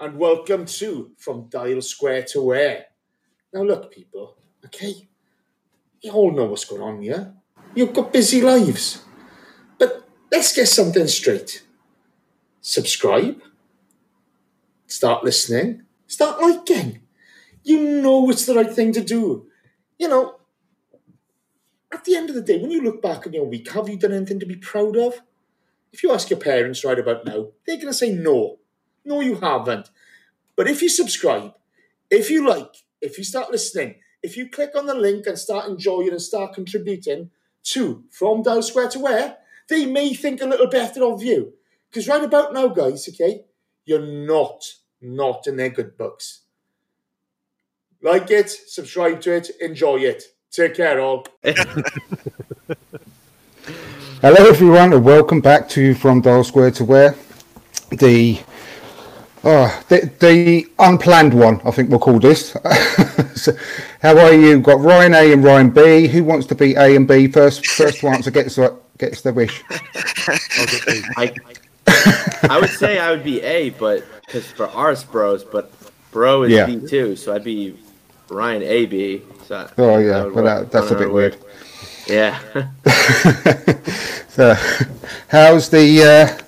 and welcome to From Dial Square to Where. Now, look, people, okay? You all know what's going on here. You've got busy lives. But let's get something straight. Subscribe, start listening, start liking. You know it's the right thing to do. You know, at the end of the day, when you look back on your week, have you done anything to be proud of? If you ask your parents right about now, they're going to say no. No, you haven't. But if you subscribe, if you like, if you start listening, if you click on the link and start enjoying and start contributing to From Dial Square to Where, they may think a little better of you. Because right about now, guys, okay, you're not, not in their good books. Like it, subscribe to it, enjoy it. Take care, all. Hello, everyone, and welcome back to From Dial Square to Where. The Oh, the, the unplanned one, I think we'll call this. so, how are you? Got Ryan A and Ryan B. Who wants to be A and B first? First to answer gets gets the wish. I, I would say I would be A, but because for ours bros, but bro is Yeah. B too, so I'd be Ryan A B. So Oh yeah, but that, that's a bit weird. Yeah. So, how's the uh,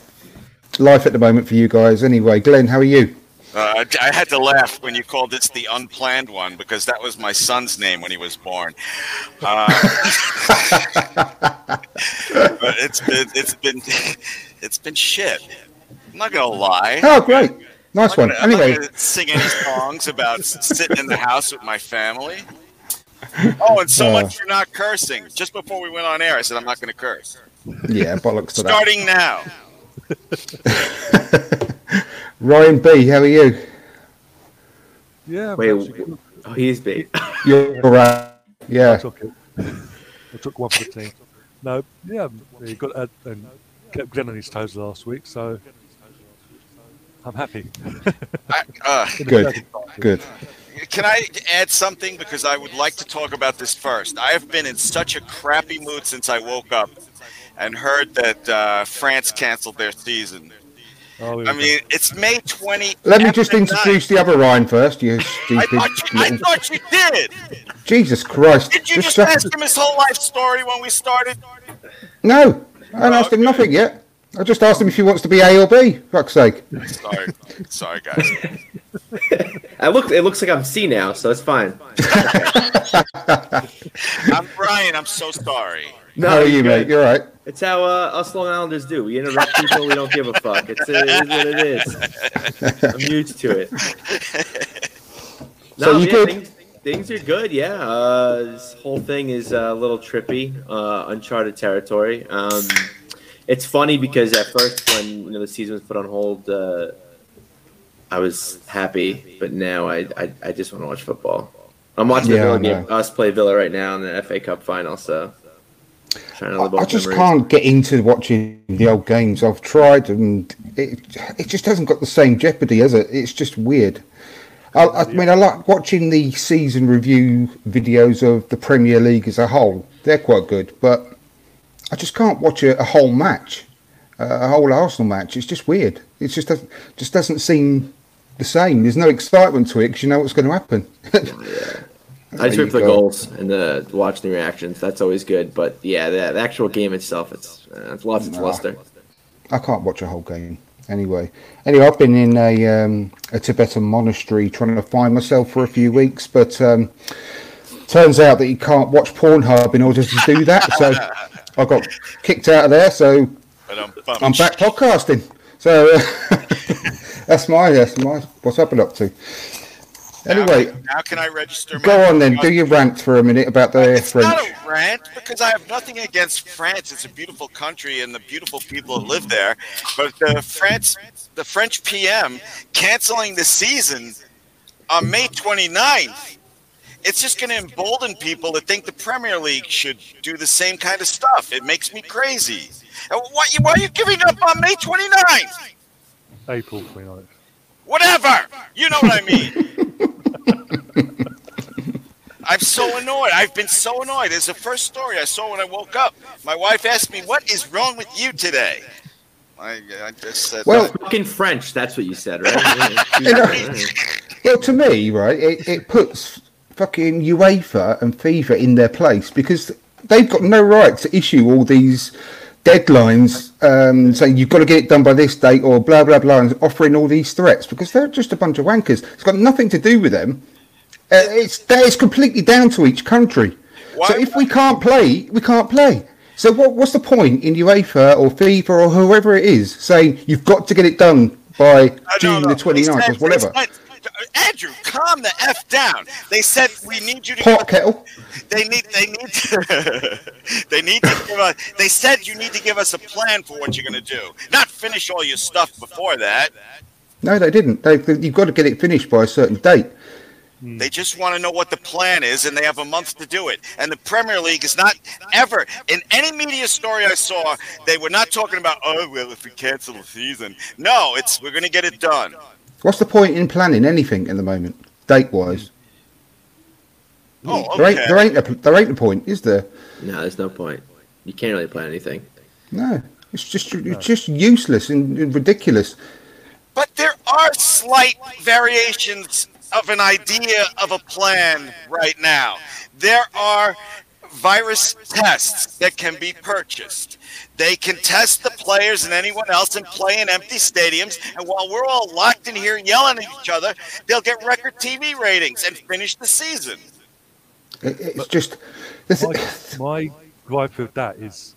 life at the moment for you guys? Anyway, Glenn, how are you? Uh, I had to laugh when you called this the unplanned one because that was my son's name when he was born. Uh, but it's been it's been it's been shit. I'm not gonna lie. Oh, great, nice one. gonna- Anyway, sing any songs about sitting in the house with my family. Oh, and so Uh. much for not cursing. Just before we went on air, I said I'm not going to curse. yeah, bollocks to that. Starting now. Ryan B, how are you? Yeah. Wait, oh, he's B. You're all right. I Yeah. took it. I took one for the team. No, yeah, he got uh, and kept Glenn on his toes last week, so I'm happy. I, uh, Good. Good. Can I add something? Because I would like to talk about this first. I have been in such a crappy mood since I woke up and heard that uh, France canceled their season. Oh, I we mean, it's May 20. Let me just introduce the other Ryan first. You I thought, you, I thought you did. Jesus Christ! Did you Just just ask him his whole life story when we started? No, I haven't asked him nothing yet. I just asked him if he wants to be A or B. Fuck's sake. Sorry, sorry, guys. I look. It looks like I'm C now, so it's fine. I'm Brian. I'm so sorry. No, How are you, you're mate? You're right. It's how uh, us Long Islanders do. We interrupt people. we don't give a fuck. It's, it is what it is. I'm used to it. So you yeah, good? Things, things are good. Yeah. Uh, this whole thing is a little trippy, uh, uncharted territory. Um, it's funny because at first, when you know the season was put on hold, uh, I was happy, but now I, I, I just want to watch football. I'm watching Yeah, the Villa game, us play Villa right now in the FA Cup final. So trying to live I off just memories. can't get into watching the old games. I've tried, and it it just hasn't got the same jeopardy, has it? It's just weird. I, I mean, I like watching the season review videos of the Premier League as a whole. They're quite good, but I just can't watch a, a whole match, a whole Arsenal match. It's just weird. It just doesn't, just doesn't seem the same. There's no excitement to it because you know what's going to happen. I just There root for the go. goals and the watching the reactions. That's always good. But yeah, the, the actual game itself, it's uh, it's lost its Nah. luster. I can't watch a whole game. Anyway, anyway, I've been in a um, a Tibetan monastery trying to find myself for a few weeks, but um, turns out that you can't watch Pornhub in order to do that. So I got kicked out of there. So I'm, I'm back podcasting. So that's my that's my what's I've been up to. Anyway, how can I register? go on then. Do your rant for a minute about the It's French. not a rant because I have nothing against France. It's a beautiful country and the beautiful people who live there. But the France, the French PM canceling the season on May 29th. It's just going to embolden people to think the Premier League should do the same kind of stuff. It makes me crazy. Why, why are you giving up on May 29th? April 29th. Whatever. You know what I mean. I'm so annoyed. I've been so annoyed. It's the first story I saw when I woke up. My wife asked me, "What is wrong with you today?" I, I just said, Well, Fucking French. That's what you said, right? You know, well, to me, right, it, it puts fucking UEFA and FIFA in their place because they've got no right to issue all these deadlines um, saying you've got to get it done by this date or blah blah blah, and offering all these threats because they're just a bunch of wankers. It's got nothing to do with them. Uh, it's that is completely down to each country. So if we can't play, we can't play. So what, what's the point in UEFA or FIFA or whoever it is saying you've got to get it done by Uh, no, June no. the They 29th or whatever? said- Andrew, calm the f down. They said we need you to. Pot kettle. They need. They need. To, they need to give us. They said you need to give us a plan for what you're going to do. Not finish all your stuff before that. No, they didn't. They, you've got to get it finished by a certain date. Hmm. They just want to know what the plan is, and they have a month to do it. And the Premier League is not ever in any media story I saw. They were not talking about, oh well, if we cancel the season. No, it's we're going to get it done. What's the point in planning anything at the moment, date wise? Oh, There ain't, there ain't a, there ain't a point, is there? no, there's no point. You can't really plan anything. No, it's just it's just useless and, and ridiculous. But there are slight variations of an idea of a plan right now. There are virus tests that can be purchased. They can test the players and anyone else and play in empty stadiums. And while we're all locked in here yelling at each other, they'll get record TV ratings and finish the season. It's just the th- My, my gripe with that is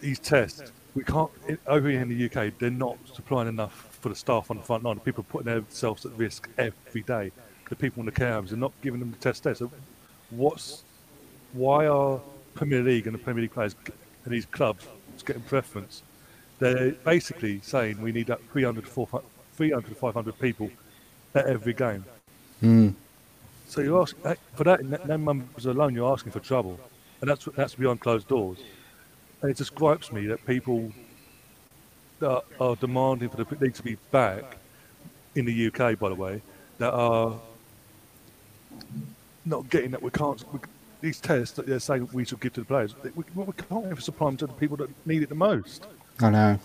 these tests. We can't in- over here in the UK. They're not supplying enough for the staff on the front line. The people putting themselves at risk every day. The people in the care homes are not giving them the test there. So, what's why are Premier League and the Premier League players and these clubs getting preference? They're basically saying we need that 300, 400, 300 to 500 people at every game. Hmm. So you ask that- for that, that them numbers alone, you're asking for trouble, and that's that's beyond closed doors. And it just gripes me that people that are demanding for the league to be back in the UK, by the way, that are not getting that. We can't. We, these tests that they're saying we should give to the players, we, we can't even supply them to the people that need it the most. I know.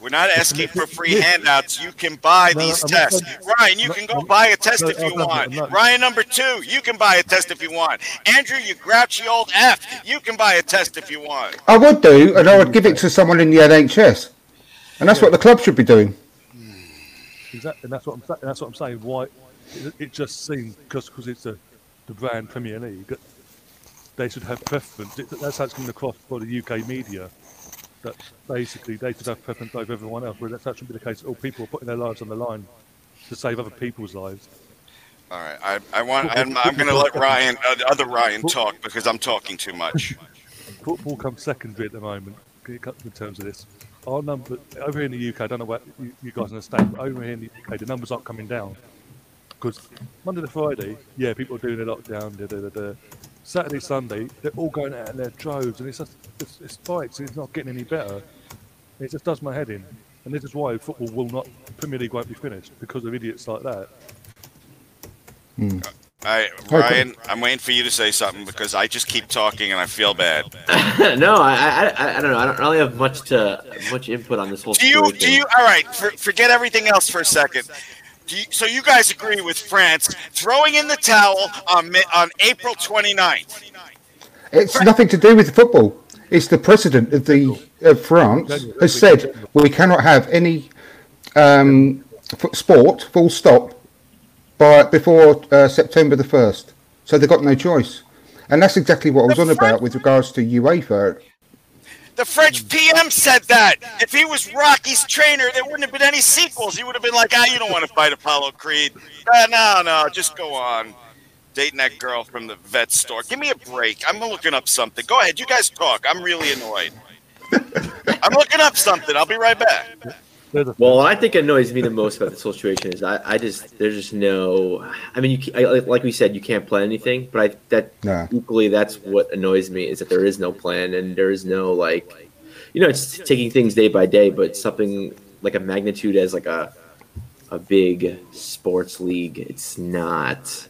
We're not asking for free handouts. You can buy No, these I'm not- tests. Ryan, you no, can go I'm- buy a test no, if you I'm want. I'm not- Ryan number two, you can buy a test if you want. Andrew, you grouchy old F, you can buy a test if you want. I would do, and I would give it to someone in the NHS, and that's what the club should be doing. Hmm. Exactly, and that's what I'm saying. That's what I'm saying. Why it, it just seems because because it's a the brand Premier League, that they should have preference. It, that's how it's coming across for the UK media. That basically they should have preference over everyone else. Where that shouldn't be the case. All people are putting their lives on the line to save other people's lives. All right, I, I want. I'm, I'm going to let Ryan, uh, the other Ryan, talk because I'm talking too much. Football comes secondary at the moment in terms of this. Our number over here in the UK, I don't know what you, you guys understand, but over here in the UK, the numbers aren't coming down because Monday to Friday, yeah, people are doing a lockdown. Da, da, da, da. Saturday, Sunday, they're all going out in their droves, and it's just it's, it's spikes. It's not getting any better. It just does my head in, and this is why football will not Premier League won't be finished because of idiots like that. Hmm. All right, Ryan, I'm waiting for you to say something because I just keep talking and I feel bad. no, I, I, I, I don't know. I don't really have much to much input on this whole Do you? story Do thing. you? All right, for, forget everything else for a second. Do you, so you guys agree with France throwing in the towel on on April 29th? It's nothing to do with football. It's the president of the of France has said we cannot have any um, f- sport, full stop, by before uh, September the first. So they've got no choice, and that's exactly what I was The on about with regards to UEFA. The French PM said that. If he was Rocky's trainer, there wouldn't have been any sequels. He would have been like, ah, you don't want to fight Apollo Creed. Uh, no, no, just go on. Dating that girl from the vet store. Give me a break. I'm looking up something. Go ahead. You guys talk. I'm really annoyed. I'm looking up something. I'll be right back. Well, what I think annoys me the most about this whole situation is I, I just there's just no. I mean, you I, like we said, you can't plan anything, but I that No. equally that's what annoys me is that there is no plan and there is no like, you know, it's taking things day by day, but something like a magnitude as like a a big sports league, it's not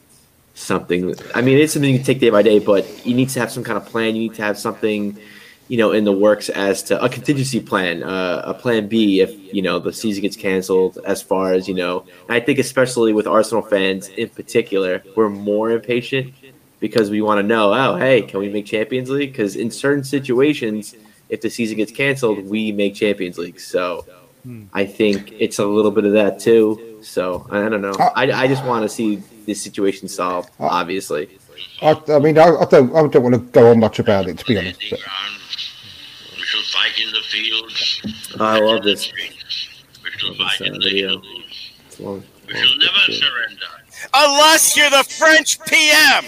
something. I mean, it's something you can take day by day, but you need to have some kind of plan. You need to have something you know, in the works as to a contingency plan, uh, a plan B if you know the season gets canceled. As far as you know, and I think especially with Arsenal fans in particular, we're more impatient because we want to know, oh, hey, can we make Champions League? Because in certain situations, if the season gets canceled, we make Champions League. So hmm. I think it's a little bit of that too. So I don't know. Uh, I, I just want to see this situation solved. Uh, obviously, I, I mean, I, I don't, I don't want to go on much about it to be honest. But We shall fight in the fields. I love this. We shall fight in the video. It's long, We shall never picture. surrender. Unless you're the French PM.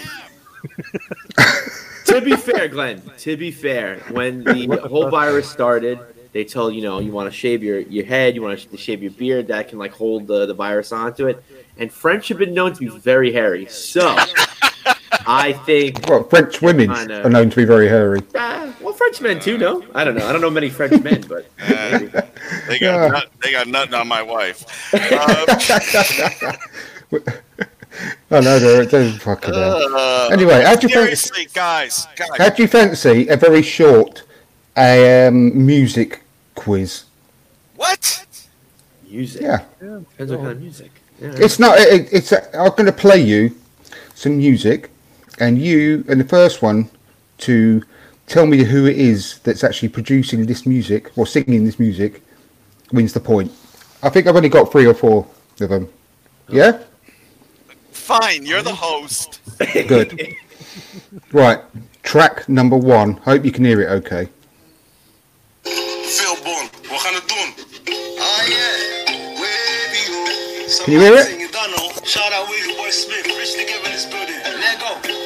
to be fair, Glenn, to be fair, when the whole virus started, they told you know you want to shave your, your head, you want to shave your beard that can like hold the, the virus onto it. And French have been known to be very hairy, so I think well, French women I know. are known to be very hairy. uh, well French men too. No, I don't know. I don't know many French men, but maybe. They got Yeah. nut, they got nothing on my wife. Uh, I know they're, they're fucking hell. uh, Anyway, how'd you fancy, seriously, guys, guys. how do you fancy a very short um, music quiz? What? music. Yeah, depends what kind of music. Yeah. it's not. It, it's. I'm going to play you some music, and you and the first one to tell me who it is that's actually producing this music or singing this music wins the point. I think I've only got three or four of them. Yeah, Fine, you're the host. good. right, track number one. Hope you can hear it. Okay. Phil Boon, we gaan het doen. Ah yeah, wavy. Can you hear it? Somebody sing done. Shout out Wavy Boy Smith, Rich together in this building. Let go.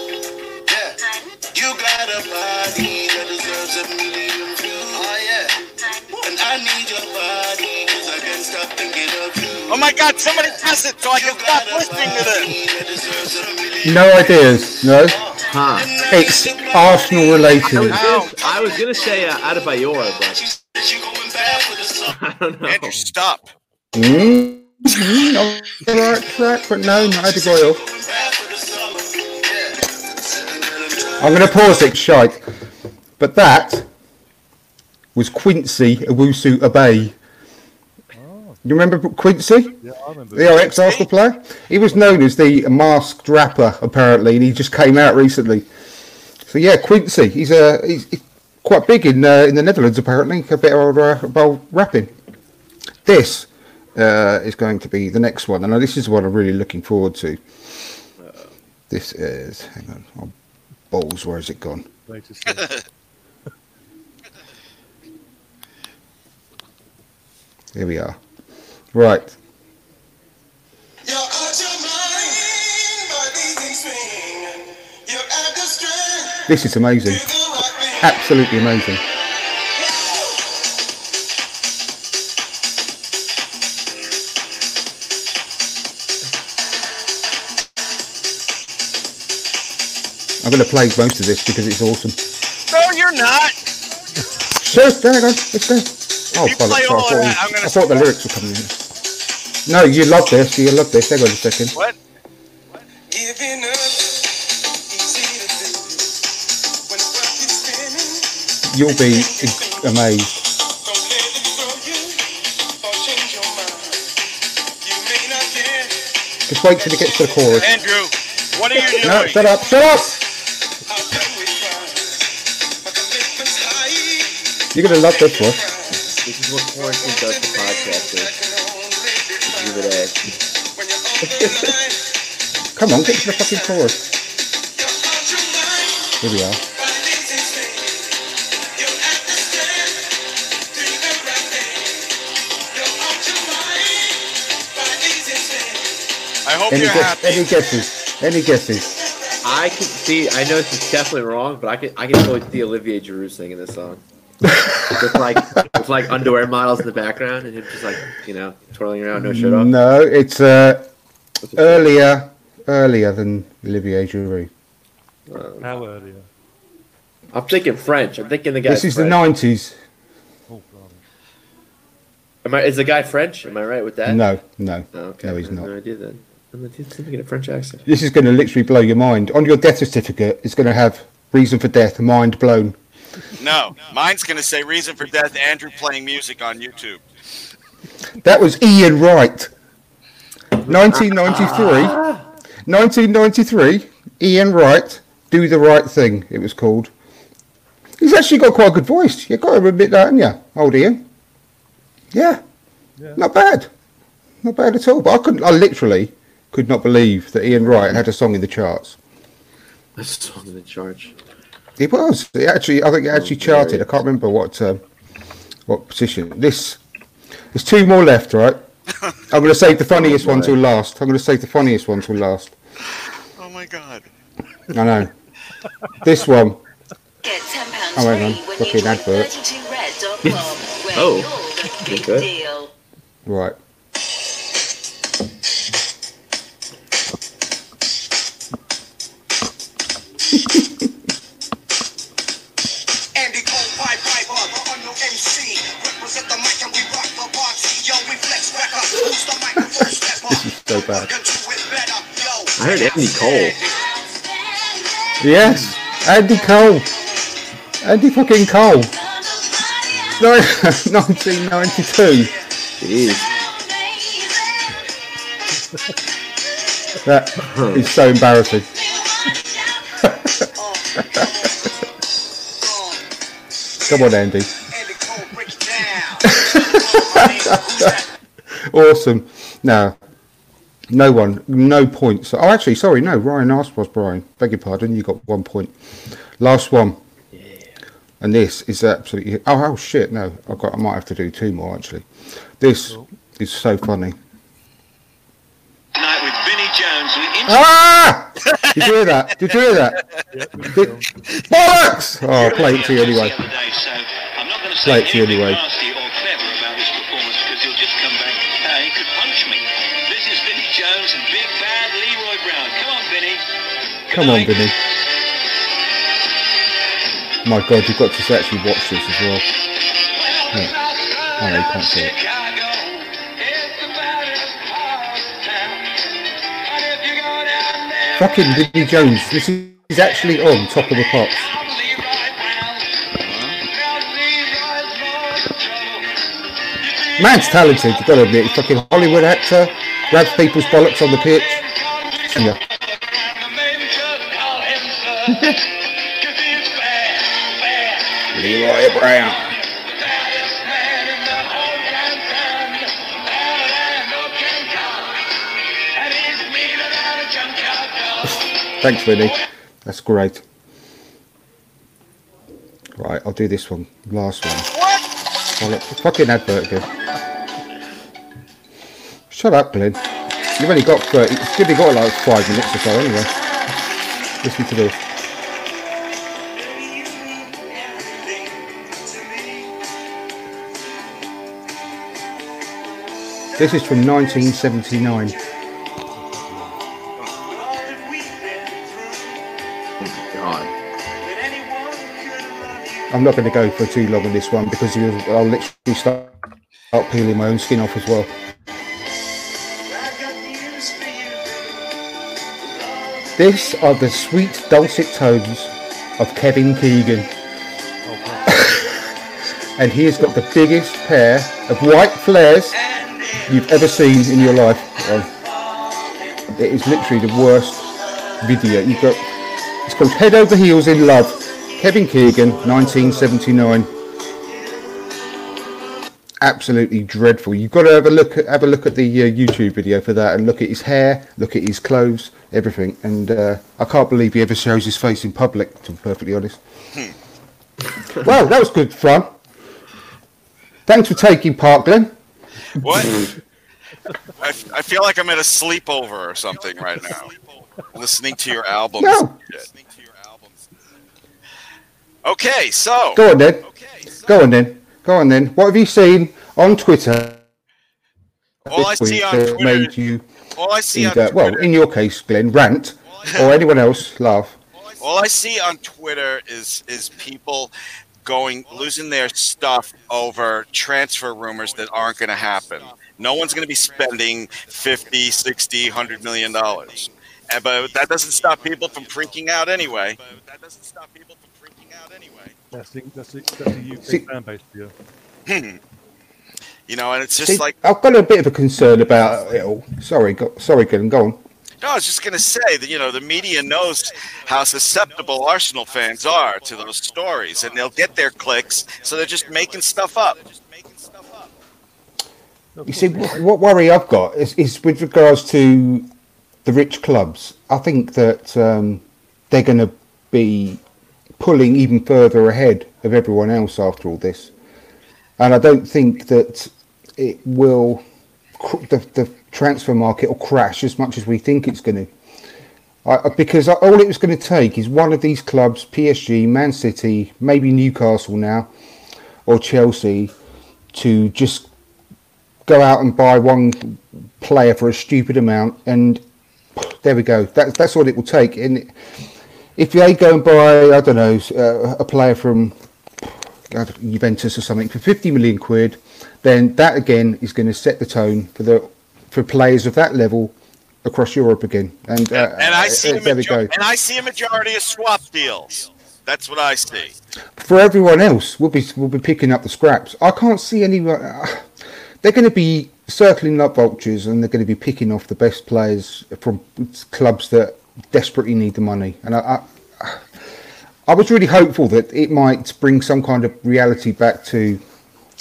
Yeah. You got a body that deserves a million views. Ah yeah. And I need your body, cause I can't stop thinking of you. Oh my God! Somebody press it so I can stop listening to this. that deserves a million No ideas. No. Huh. It's Arsenal related. Ow. I was gonna say uh, Adebayor, but You going bad for the song. I don't know. Andrew, stop. Mm, mm, on the right track, but no, not Adebayor. I'm going to pause it, shite. But that was Quincy Owusu Abe. You remember Quincy? Yeah, I remember. The ex Arsenal player? He was known as the masked rapper, apparently, and he just came out recently. So yeah, Quincy. He's a he's, he's quite big in uh, in the Netherlands, apparently. A bit of uh, about rapping. This uh, is going to be the next one, and this is what I'm really looking forward to. This is hang on, oh, balls. Where has it gone? Latest. Here we are. Right. You're out your mind, body can swing. You have the strength This is amazing. to do what we Absolutely amazing. I'm going to play most of this because it's awesome. No, you're not. Sure, there you go. It's there. Oh, You bollocks, play I all of thought, that, I'm gonna I thought the lyrics were coming in. No, you love this. You love this. Hang on a second. What? Giving up, easy to do. When the world keeps spinning, You'll be amazed. don't let it throw you or change your mind. You may not get Just wait till it gets to the chorus. Andrew, what are you doing? No, shut up. Shut up. You're gonna love this one. This is what quarantine does to podcasters. Give it a Come on, get to the fucking chorus. Here we are. I hope Any, you're guess, happy. any guesses? Any guesses? I can see. I know this is definitely wrong, but I can. I can totally see Olivier Giroud singing this song. With like, with like underwear models in the background, and him just like, you know, twirling around, no shirt off. No, it's uh, earlier, earlier than Olivier Giroud. How earlier? I'm thinking French. I'm thinking the guy. This is the nineties. Oh, blimey. Am I? Is the guy French? Am I right with that? No, no, Oh, okay. no, he's not. No idea then. I'm thinking a French accent. This is going to literally blow your mind. On your death certificate, it's going to have reason for death, mind blown. No, mine's gonna say reason for death. Andrew playing music on YouTube. That was Ian Wright. 1993. 1993. Ian Wright. Do the right thing. It was called. He's actually got quite a good voice. You've got to admit that, haven't you, old Ian? Yeah. Yeah. Not bad. Not bad at all. But I couldn't. I literally could not believe that Ian Wright had a song in the charts. A song in the charge. It was. It actually, I think it actually Oh, charted. I can't remember what um, what position. This. There's two more left, right? I'm going to save the funniest one boy. till last. I'm going to save the funniest one till last. Oh my god. I know. This one. Get £10 Oh, hang on. free when Fucking you advert. 32red.com, Oh, you're the big okay. deal. Right. This is so bad. Can do it better. Yo, I heard Andy Cole. Yes. Andy Cole. Andy fucking Cole. No, 1992. Jeez. That is so embarrassing. Come on, Andy. Andy Cole, break it down. Who's that? Awesome. Now, no one, no points. Oh, actually, sorry, no. Ryan asked was Brian. Beg your pardon. You got one point. Last one. And this is absolutely. Oh, oh shit! No, I got. I might have to do two more actually. This is so funny. Tonight with Vinnie Jones, we Ah! Did you hear that? Did you hear that? Did- Bollocks! Oh, I'll play it to you anyway. I'm not going Play it to you anything anyway. Come on. Vinnie. My God, you've got to actually watch this as well. Yeah. Oh, no, you can't see it. Fucking Vinnie Jones. This is actually on top of the pops. Man's talented, you've got to admit. He's fucking Hollywood actor, grabs people's bollocks on the pitch. Singer. Leroy Brown. Thanks, Vinnie. That's great. Right, I'll do this one. Last one. Oh, what? fucking advert again. Shut up, Glenn. You've only got 30. You've only got like five minutes or so anyway. Listen to this. This is from 1979. God. I'm not going to go for too long on this one because I'll literally start, start peeling my own skin off as well. This are the sweet dulcet tones of Kevin Keegan. Oh, and he has got the biggest pair of white flares you've ever seen in your life. It is literally the worst video. You've got it's called Head Over Heels in Love. Kevin Keegan, 1979. absolutely dreadful. You've got to have a look at have a look at the uh, YouTube video for that, and look at his hair, look at his clothes, everything. And uh, I can't believe he ever shows his face in public. To be perfectly honest. well, that was good fun. Thanks for taking part, Glenn. What? I, I feel like I'm at a sleepover or something right now, listening to your albums. No. Okay, so Go on then. Go on then. Go on then. What have you seen on Twitter? all I see on Twitter, made you all I see on either, well, in your case, Glenn, rant, or anyone else laugh. all I see on Twitter is is people going losing their stuff over transfer rumors that aren't going to happen. No one's going to be spending 50, 60, 100 million dollars. Eh, but that doesn't stop people from freaking out anyway. That doesn't stop people from freaking out anyway. That's the, that's the, that's the UK See- fan base for you. Hmm. You know, and it's just See, like I've got a bit of a concern about it all. Sorry, go, sorry, Glenn, go on. No, I was just going to say that, you know, the media knows how susceptible Arsenal fans are to those stories, and they'll get their clicks, so they're just making stuff up. You see, what, worry I've got is, is with regards to the rich clubs. I think that um, they're going to be pulling even further ahead of everyone else after all this, and I don't think that it will. The, the transfer market will crash as much as we think it's going to. I, because all it was going to take is one of these clubs, PSG, Man City, maybe Newcastle now, or Chelsea, to just go out and buy one player for a stupid amount, and there we go. That's that's all it will take. And if they go and buy, I don't know, uh, a player from Juventus or something for fifty million quid, then that again is going to set the tone for the for players of that level across Europe again. And uh, And I see uh, a there we go. and I see a majority of swap deals. That's what I see. for everyone else, we'll be we'll be picking up the scraps. I can't see anyone. Uh, they're going to be circling like vultures, and they're going to be picking off the best players from clubs that desperately need the money. And I, I, I was really hopeful that it might bring some kind of reality back to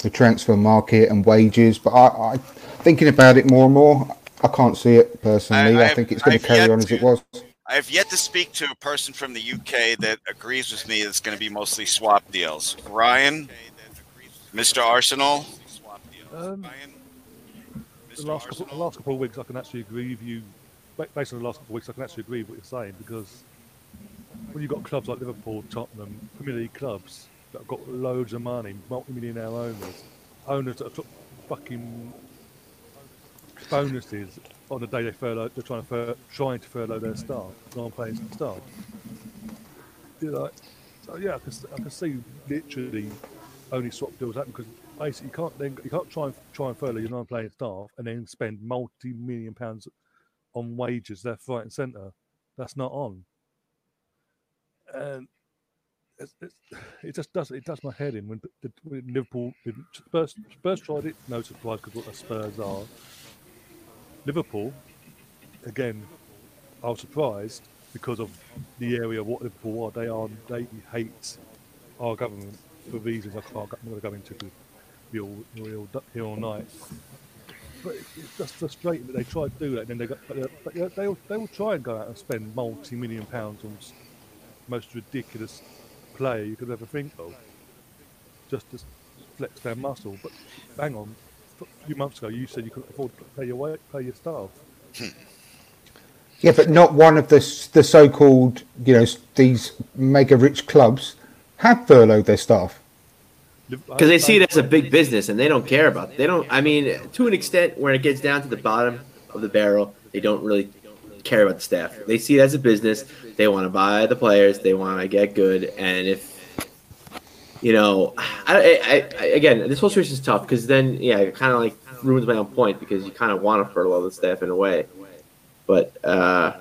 the transfer market and wages. But I, I thinking about it more and more, I can't see it personally. I- I, I've- think it's going I've to carry yet on as it was. I have yet to speak to a person from the UK that agrees with me. It's going to be mostly swap deals. Ryan, Mr. Arsenal. Um, the last couple, the last couple of weeks, I can actually agree with you. Based on the last couple of weeks, I can actually agree with what you're saying because when you've got clubs like Liverpool, Tottenham, Premier League clubs that have got loads of money, multi-millionaire owners, owners that have took fucking bonuses on the day they furlough, they're trying to trying to furlough their staff, non-paying staff. You know, so yeah, I can, I can see literally only swap deals happen because basically you can't then you can't try and try and furlough your non-playing staff and then spend multi-million pounds on wages left, right, and centre. That's not on. And it just does it does my head in when, when Liverpool when Spurs, Spurs tried it, no surprise because what the Spurs are. Liverpool, again, I was surprised because of the area of what Liverpool are. They are they hate our government for reasons I can't, I'm going to go into because all, we're all here all night. But it's just frustrating that they try to do that, and then they got, but, they- but they- they'll try and go out and spend multi-million pounds on most ridiculous player you could ever think of, just to flex their muscle. But bang on, a few months ago you said you couldn't afford to pay your wa- pay your staff. Hmm. Yeah, but not one of the the so-called, you know, these mega rich clubs have furloughed their staff. because they see it as a big business and they don't care about. It. They don't. I mean, to an extent, when it gets down to the bottom of the barrel, they don't really care about the staff. They see it as a business. They want to buy the players. They want to get good. And if you know, I, I, I again, this whole situation is tough because then, yeah, it kind of like ruins my own point because you kind of want to furlough the staff in a way. But uh,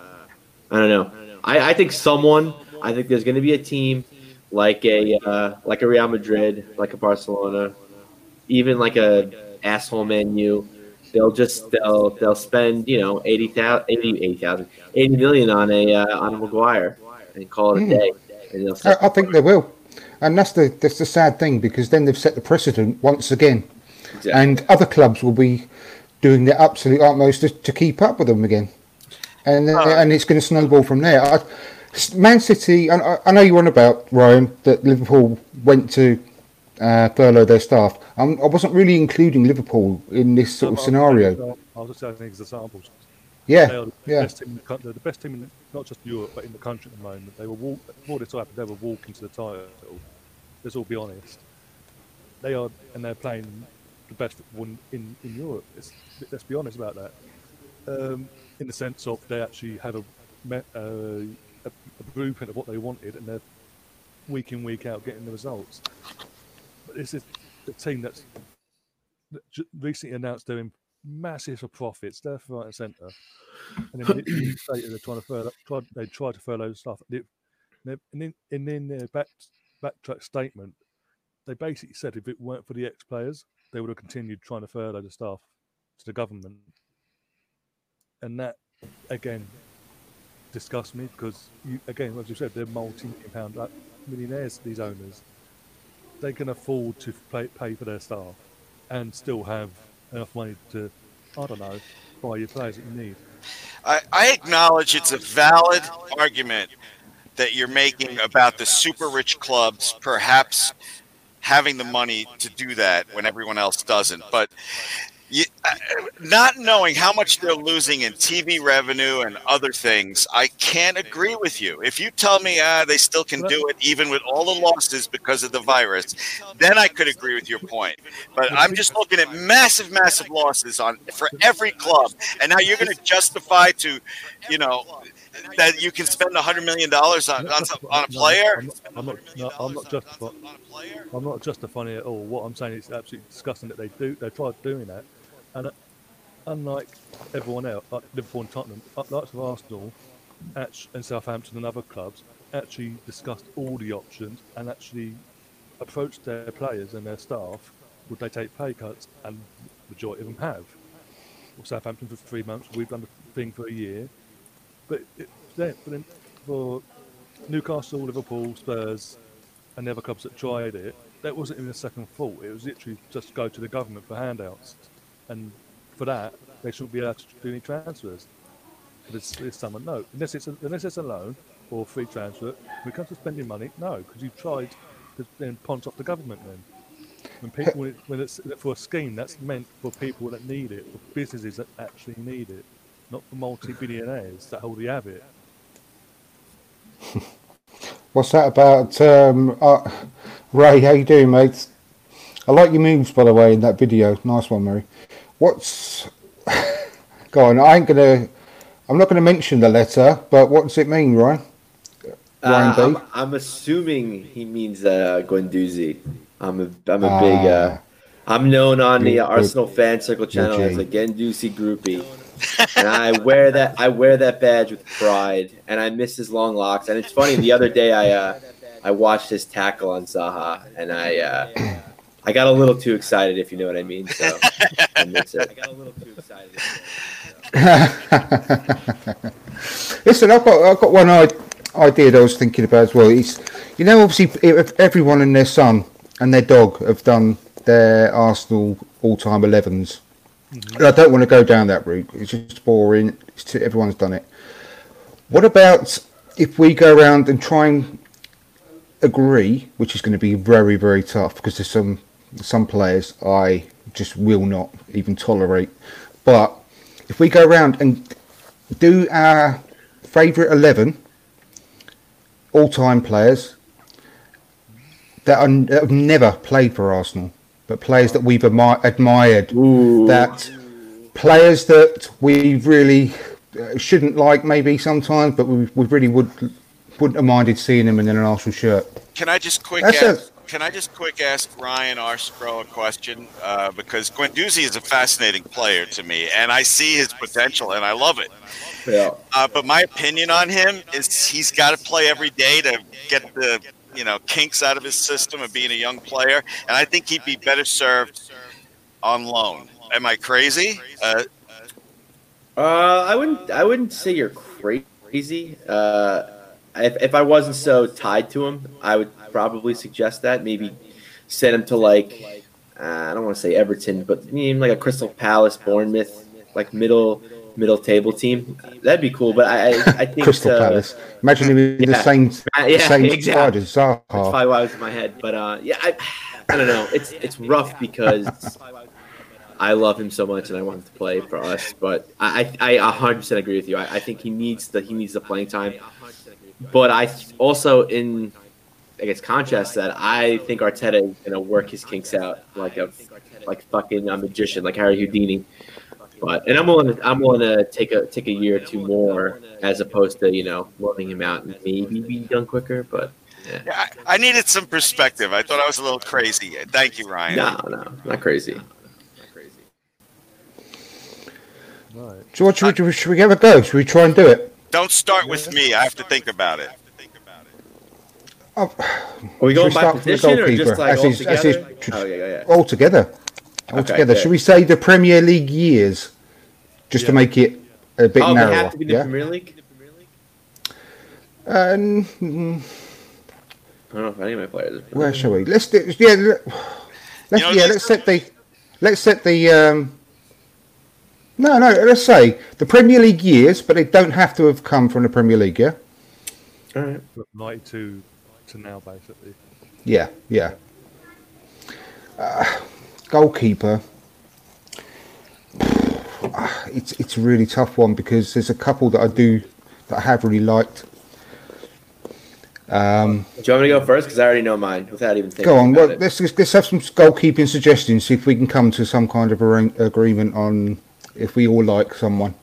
I don't know. I, I think someone. I think there's going to be a team like a uh, like a Real Madrid, like a Barcelona, even like a asshole Man U. They'll just they'll they'll spend you know 80,000 80 80,000 80 million on a uh, on a Maguire and call it a Hmm. day. I, I think they will, and that's the that's the sad thing because then they've set the precedent once again. Exactly. and other clubs will be doing their absolute utmost to, to keep up with them again, and then- and it's going to snowball from there. I, Man City, I, I know you're on about Ryan that Liverpool went to uh, furlough their staff. Um, I wasn't really including Liverpool in this sort of I'll- scenario. I'll just say as examples. Yeah, They are the yeah. best team in the. They're the best team in not just Europe but in the country at the moment. They were walk, before this happened. They were walking to the title. Let's all be honest. They are, and they're playing the best one in in Europe. It's, let's be honest about that. Um, in the sense of they actually have a, uh, a a blueprint of what they wanted, and they're week in week out getting the results. This is a team that's recently announced they're in massive profits, left, right, and centre. And then literally stated they're trying to furlough, tried, they tried to furlough staff. And in, and in their back, backtrack statement, they basically said if it weren't for the ex players, they would have continued trying to furlough the staff to the government. And that, again, disgusts me because, you, again, as you said, they're multi million pound like, millionaires, these owners. They can afford to pay, pay for their staff and still have enough money to, I don't know, buy your players that you need. I, I acknowledge it's a valid argument that you're making about the super rich clubs perhaps having the money to do that when everyone else doesn't. But you, not knowing how much they're losing in TV revenue and other things, I can't agree with you. If you tell me ah, they still can do it even with all the losses because of the virus, then I could agree with your point. But I'm just looking at massive, massive losses on for every club, and now you're going to justify to, you know, that you can spend a hundred million dollars on on, on a player. I'm not, I'm not, no, I'm not justifying. I'm not justifying it at all. What I'm saying is absolutely disgusting that they do. They tried doing that, and uh, unlike everyone else, like Liverpool and Tottenham, uh, like of Arsenal, and Southampton and other clubs, actually discussed all the options and actually approached their players and their staff. Would they take pay cuts? And the majority of them have. Well, Southampton for three months. We've done the thing for a year. But it, but then for Newcastle, Liverpool, Spurs, and the other clubs that tried it, that wasn't even a second thought. It was literally just go to the government for handouts, and for that they shouldn't be allowed to do any transfers. It's, it's someone no, unless it's a, unless it's a loan or free transfer. When it comes to spending money, no, because you've tried to then punch off the government. Then when people when, it, when it's for a scheme that's meant for people that need it, for businesses that actually need it, not for multi-billionaires that hold the habit. What's that about? Um, uh, Ray, how you doing, mate? I like your moves, by the way, in that video. Nice one, Mary. What's... Go on, I ain't gonna... I'm not gonna mention the letter, but what does it mean, Ryan? Ryan Uh? I'm, I'm assuming he means uh, Guendouzi. I'm a I'm a big. Uh, I'm known on the Arsenal fan circle channel as a Guendouzi groupie, and I wear that I wear that badge with pride. And I miss his long locks. And it's funny. The other day I uh, I watched his tackle on Zaha, and I uh, I got a little too excited, if you know what I mean. So I miss it. I got a little too excited. Listen, I've got I've got one idea that I was thinking about as well. It's you know obviously if everyone and their son and their dog have done their Arsenal all-time 11s. And mm-hmm. I don't want to go down that route. It's just boring. It's too, everyone's done it. What about if we go around and try and agree, which is going to be very very tough because there's some some players I just will not even tolerate. But if we go around and do our favourite 11 all time players that, are, that have never played for Arsenal, but players that we've admi- admired, that players that we really uh, shouldn't like maybe sometimes, but we, we really would, wouldn't have minded seeing them in an Arsenal shirt. Can I just quick That's ask, can I just quick ask Ryan Arspro a question? Uh, because Guendouzi is a fascinating player to me, and I see his potential, and I love it. Yeah. Uh, but my opinion on him is he's got to play every day to get the you know kinks out of his system of being a young player, and I think he'd be better served on loan. Am I crazy? Uh, Uh, I wouldn't. I wouldn't say you're crazy. Uh, if if I wasn't so tied to him, I would probably suggest that maybe send him to like uh, I don't want to say Everton, but I mean, like a Crystal Palace, Bournemouth, like middle middle table team. That'd be cool. But I, I, I think Crystal uh, Palace. Imagine him in the same, Uh, yeah, same exactly. squad That's probably why it was in my head. But uh, yeah, I, I don't know. It's it's rough because I love him so much and I want him to play for us. But I I, I 100% agree with you. I, I think he needs the he needs the playing time. But I also in I guess contrast that I think Arteta is gonna work his kinks out like a like fucking a magician, like Harry Houdini. But and I'm willing to I'm willing to take a take a year or two more as opposed to you know loaning him out and maybe be done quicker. But yeah. Yeah, I, I needed some perspective. I thought I was a little crazy. Thank you, Ryan. No, no, not crazy. Right. So what should we, should we have a go? Should we try and do it? Don't start with me. I have to think about it. Oh, Are we Should going we by start from the position or just like As all is- as is together? Oh yeah, yeah, yeah. all together. All Okay, together. Should we say the Premier League years, just to make it a bit Oh, we narrower? have to be the yeah. Premier League. Um, I don't know if any of my players. Are where shall we? Let's do. Yeah. let- Let's You know, yeah. Let's set the. Let's set the. Um, no, no. Let's say the Premier League years, but they don't have to have come from the Premier League. Yeah. All right. From 92 to now, basically. Yeah. Yeah. Uh, goalkeeper. Ah, It's it's a really tough one because there's a couple that I do that I have really liked. Um, Do you want me to go first? Because I already know mine without even thinking. go on. about Well, it. let's let's have some goalkeeping suggestions. See if we can come to some kind of arra- agreement on if we all like someone.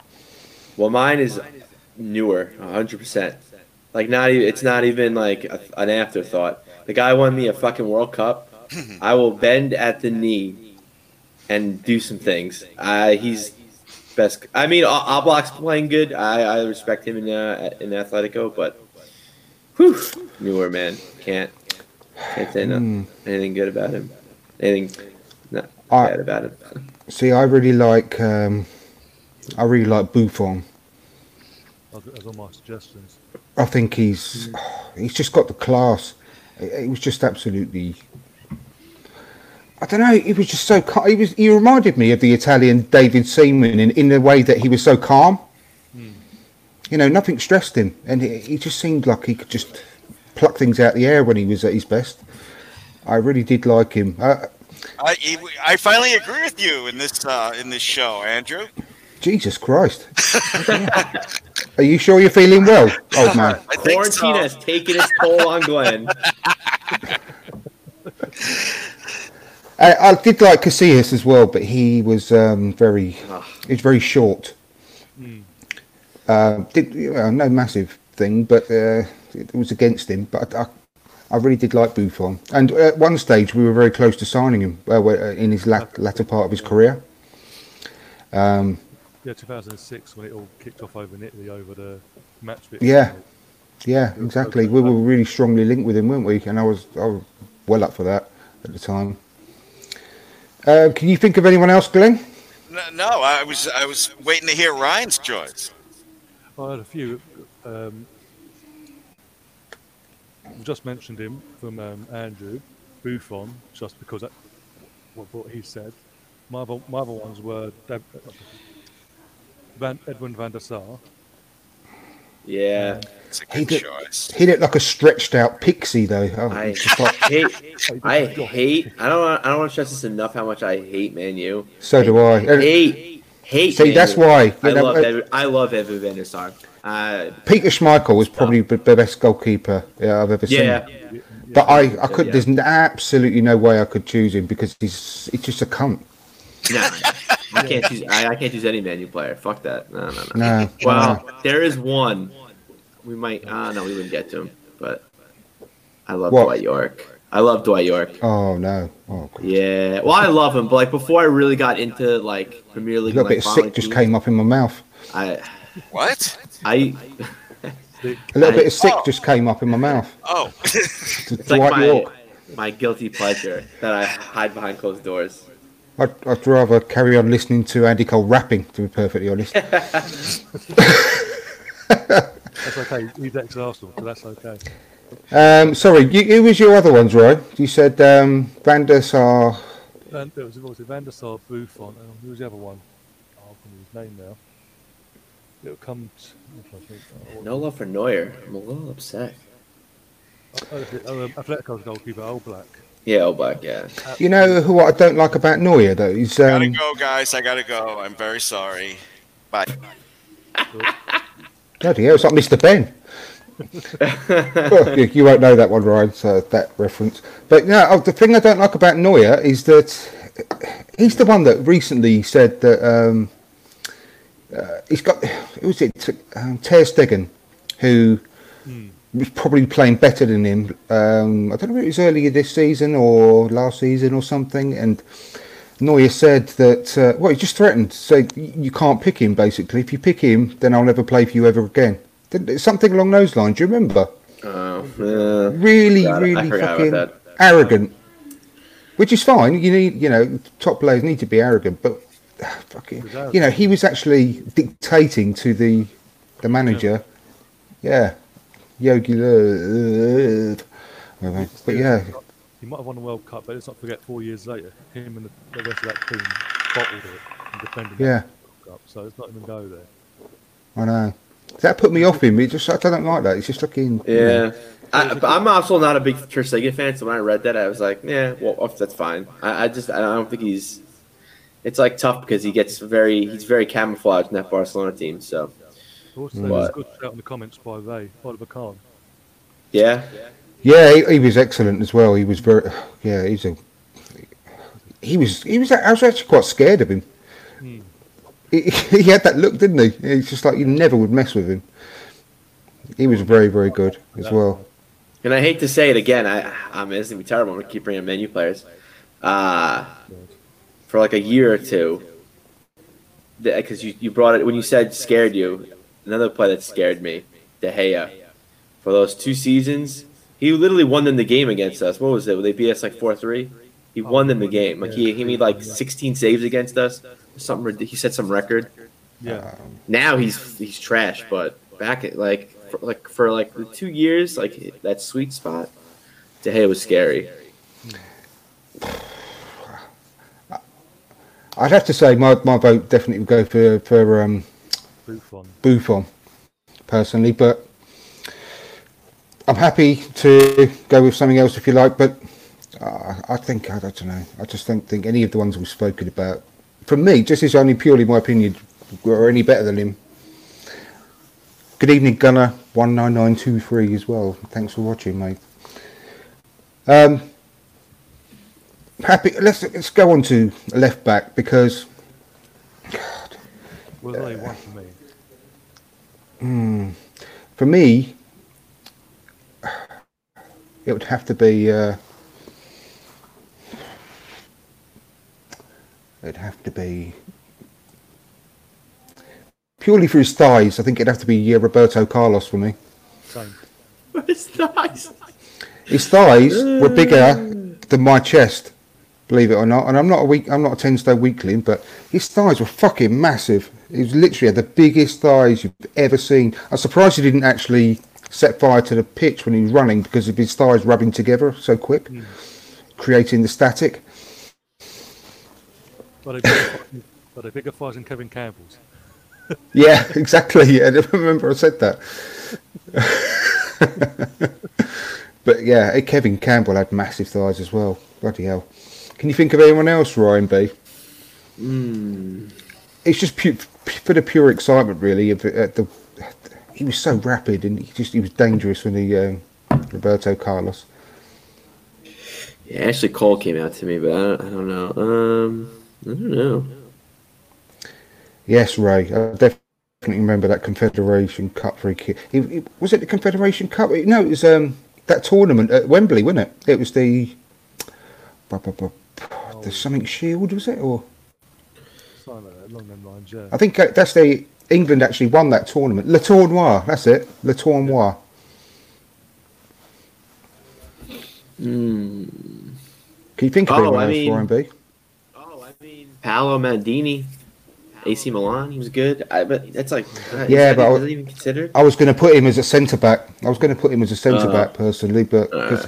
Well, mine is Neuer, hundred percent. Like not even. It's not even like a, an afterthought. The guy won me a fucking World Cup. I will bend at the knee and do some things. Uh, he's best. I mean, Al- Oblak's playing good. I, I respect him in uh, in Atletico, but whew, Neuer man can't can't say nothing, anything good about him. Anything not bad about him. See, I really like um, I really like Buffon. As, all my suggestions. I think he's he's just got the class. It, it was just absolutely. I don't know. He was just so. cal- He was. He reminded me of the Italian David Seaman in in the way that he was so calm. You know, nothing stressed him, and he, he just seemed like he could just pluck things out of the air when he was at his best. I really did like him. Uh, I, I finally agree with you in this uh, in this show, Andrew. Jesus Christ! Are you sure you're feeling well, old man? I think so. Quarantine has taken its toll on Glenn. I, I did like Casillas as well, but he was um, very, he was very short. Uh, did you know, no massive thing, but uh, it was against him. But I, I really did like Buffon, and at one stage we were very close to signing him uh, well, in his lat- latter part of his career. Um, Yeah, 2006 when it all kicked off over in Italy over the match. fit. Yeah. yeah, exactly. We were really strongly linked with him, weren't we? And I was, I was well up for that at the time. Uh, can you think of anyone else, Glenn? No, no, I was I was waiting to hear Ryan's choice. I had a few. Um, we just mentioned him from um, Andrew Buffon, just because that, what, what he said. My other, my other ones were Dav- Van, Edwin van der Sar. Yeah, It's a He good did- choice. He looked like a stretched out pixie, though. Oh, I just like- hate. I hate. I don't. I don't want to stress this enough. How much I hate Man U. so do I. And Hate. Hate. See, Man that's U. why, you I know, love. uh, I love Edwin van der Sar. Uh, Peter Schmeichel was probably the the best goalkeeper yeah, I've ever yeah. seen. But I, I could. Yeah. There's absolutely no way I could choose him because he's he's just a cunt. Nah, I can't choose. I, I can't choose any Man U player. Fuck that. No, no, no. No. Well, there is one. We might. Ah, no, we wouldn't get to him. But I love What? Dwight Yorke. I love Dwight Yorke. Oh no. Oh, God. Yeah. Well, I love him, but like before I really got into like Premier League. a little bit of sick just came up in my mouth. I, What? I, A little I- bit of sick Oh. just came up in my mouth. Oh, it's Dwight like my York. my guilty pleasure that I hide behind closed doors. I'd, I'd rather carry on listening to Andy Cole rapping, to be perfectly honest. That's okay. He's ex Arsenal, so that's okay. Um, sorry, you, who was your other ones, Roy? You said um, Van der Sar, And there was obviously Van der Sar, Buffon, and who was the other one? Oh, I can't remember his name now. It'll come. To, I'm trying to think. What- No love for Neuer. I'm a little upset. oh, is it- oh, um, Atletico's goalkeeper, Oblak. Yeah, oh, Black, yeah. You know who I don't like about Neuer though? He's Gotta um, go, guys. I gotta go. I'm very sorry. Bye. bloody hell, it's like Mr. Benn. Well, you, you won't know that one, Ryan. So that reference. But no, oh, the thing I don't like about Neuer is that he's the one that recently said that um, uh, he's got. Who was it? Um, Ter Stegen, who was probably playing better than him. Um, I don't know if it was earlier this season or last season or something, and. Neuer said that, uh, well, he just threatened, said "Y- you can't pick him, basically. If you pick him, then I'll never play for you ever again. Something along those lines, do you remember? Oh, yeah. Really, Forgot- really fucking arrogant. Which is fine, you need, you know, top players need to be arrogant, but fucking, you know, he was actually dictating to the the manager. Yeah, Jogi Löw. But yeah, He might have won the World Cup, but let's not forget four years later, him and the, the rest of that team bottled it and defended Yeah. the World Cup. So let's not even go there. I know. That put me off him. It just I don't like that. It's just looking. you know. Yeah. I, but I'm also not a big Ter Stegen fan, so when I read that, I was like, yeah, well, that's fine. I, I just, I don't think he's. It's like tough because he gets very, he's very camouflaged in that Barcelona team. So, Also, Mm. there's a good shout in the comments by Ray, Oliver Kahn. yeah, Yeah, he, he was excellent as well. He was very, yeah, he's a, he was, he was. I was actually quite scared of him. He, he had that look, didn't he? It's just like you never would mess with him. He was very, very good as well. and I hate to say it again. I, I'm it's gonna be terrible. I'm gonna keep bringing menu players. Uh, for like a year or two, because you, you brought it when you said scared you. Another play that scared me, De Gea. For those two seasons, he literally won them the game against us. What was it? They beat us like four three. He won them the game. Like he, he made like 16 saves against us. Something he set some record. Yeah. Now he's he's trash, but back at like for, like for like the two years, like that sweet spot, De Gea was scary. Hmm. I'd have to say my, my vote definitely would go for for um, Buffon. Buffon, personally, but I'm happy to go with something else if you like. But uh, I think I don't know. I just don't think any of the ones we've spoken about, from me, just is only purely my opinion, were any better than him. Good evening, Gunner one nine nine two three as well. Thanks for watching, mate. Um, happy. Let's let's go on to left back because Was only one for me. Hmm. For me, it would have to be. Uh, it'd have to be purely for his thighs. I think it'd have to be uh, Roberto Carlos for me. Same. It's nice. His thighs were bigger than my chest, believe it or not. And I'm not a weak. I'm not a ten stone weakling, but his thighs were fucking massive. He was literally had the biggest thighs you've ever seen. I'm surprised he didn't actually set fire to the pitch when he was running because of his thighs rubbing together so quick, hmm. creating the static. But they bigger, but they bigger fires than Kevin Campbell's. Yeah, exactly. Yeah, I remember I said that. but yeah, Kevin Campbell had massive thighs as well. Bloody hell. Can you think of anyone else, Ryan B? It's just pu- for the pure excitement, really. Of uh, the, he was so rapid and he just he was dangerous when he um, Roberto Carlos. Yeah, Ashley Cole came out to me, but I don't, I don't know. Um, I don't know. Yes, Ray. I definitely remember that Confederation Cup free kick. It, it- was it the Confederation Cup? No, it was um, that tournament at Wembley, wasn't it? It was the bu- bu- bu- the something Shield, was it? Or Something like that, along them lines, yeah. I think uh, that's the England actually won that tournament. Le Tournoi, that's it. Le Tournoi. Hmm. Can you think of Oh, anyone I else, mean- Ryan B? Paolo Maldini, AC Milan, he was good. I, but that's like, uh, is Yeah, that, but I was- that even considered? I was going to put him as a centre back. I was going to put him as a centre Uh, back personally, but because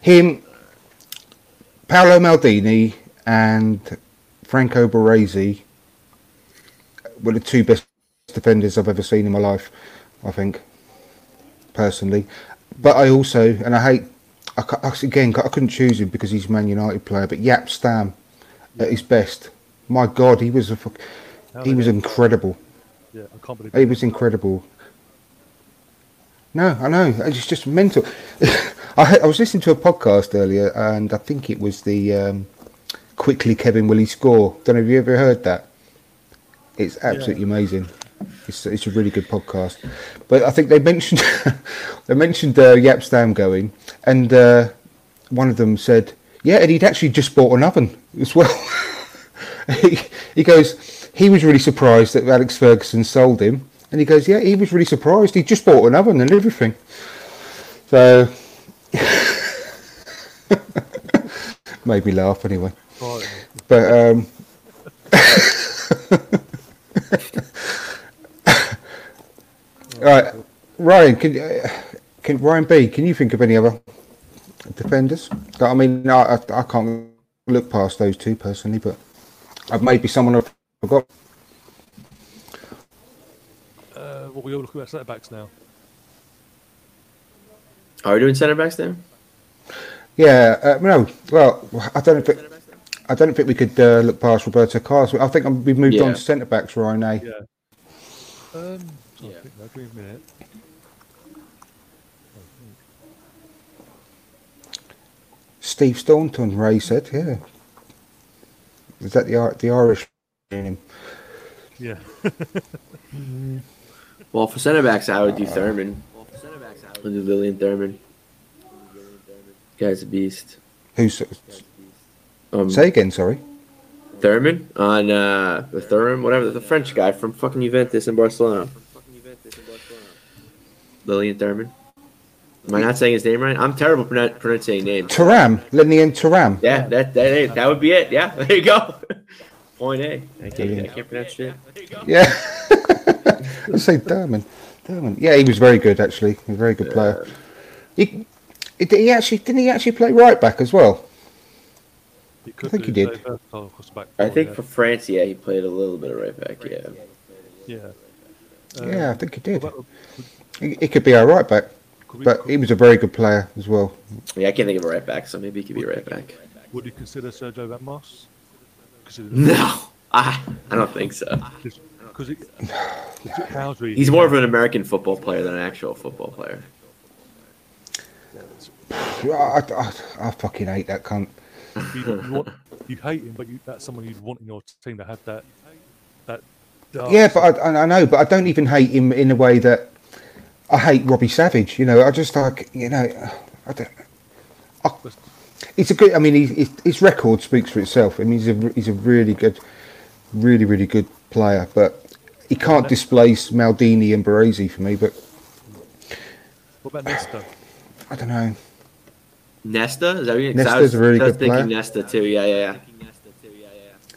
him, Paolo Maldini, and Franco Baresi were the two best defenders I've ever seen in my life. I think, personally, but I also and I hate. I, I- again, I couldn't choose him because he's a Man United player, but Jaap Stam at his best. My God, he was a he was incredible. Yeah, I can't believe He was incredible. No, I know. It's just mental. I, I was listening to a podcast earlier, and I think it was the um, "Quickly Kevin Will He Score." Don't know if you ever heard that. It's absolutely amazing. It's, it's a really good podcast. But I think they mentioned they mentioned uh, Jaap Stam going, and uh, one of them said, "Yeah, and he'd actually just bought an oven as well." he, he goes, he was really surprised that Alex Ferguson sold him, and he goes, "Yeah, he was really surprised. He just bought an oven and everything." So made me laugh anyway. Right. But um, right, Ryan, can uh, can Ryan B? Can you think of any other defenders? I mean, I, I, I can't look past those two personally, but uh, maybe someone I've forgot. Uh, well, we all looking at centre backs now. Are we doing centre backs now? Yeah, uh, no. Well, I don't think I don't think we could uh, look past Roberto Carlos. I think we've moved on to centre backs, Ryan. Eh? Yeah. Um, so I think now, give me a minute. Steve Staunton, Ray said, yeah. Is that the Ir- the Irish in him? Yeah. Well, for centre backs, I would do Thurman. Well, for centre backs, I would do Lillian Thurman. Guy's a beast. Who's Um, say again? Sorry. Thurman on uh, the Thurman, whatever the French guy from fucking Juventus in Barcelona. Lillian Thurman. Am I not saying his name right? I'm terrible pronou- pronouncing names. Taram, Lenny and Taram. Yeah, that that that would be it. Yeah, there you go. Point A. I can't, I can't pronounce shit. Yeah. Let's say Thurman. Derman. Yeah, he was very good actually. He was a very good player. He, he, he actually didn't he actually play right back as well? He could think he did. versatile across back I think yeah. for France, yeah, he played a little bit of right back. Yeah. Yeah. yeah, I think he did. what about- He, he could be our right back, we- but he was a very good player as well. Yeah, I can't think of a right back, so maybe he could be a right back. Would you consider Sergio Ramos? Consider No, I I don't think so. Because it, how's we? He's more of an American football player than an actual football player. I, I, I fucking hate that cunt. You, you, want, you hate him, but you, that's someone you'd want in your team to have that. That. dark Yeah, but I, I know, but I don't even hate him in a way that I hate Robbie Savage. You know, I just like you know, I don't. I, it's a good. I mean, he, his, his record speaks for itself. I mean, he's a he's a really good, really really good player, but he can't displace Maldini and Baresi for me. But What about Nesta? I don't know. Nesta is that what you? 'cause I Nesta's was, a very I was good thinking player. Nesta too. Yeah, yeah, yeah.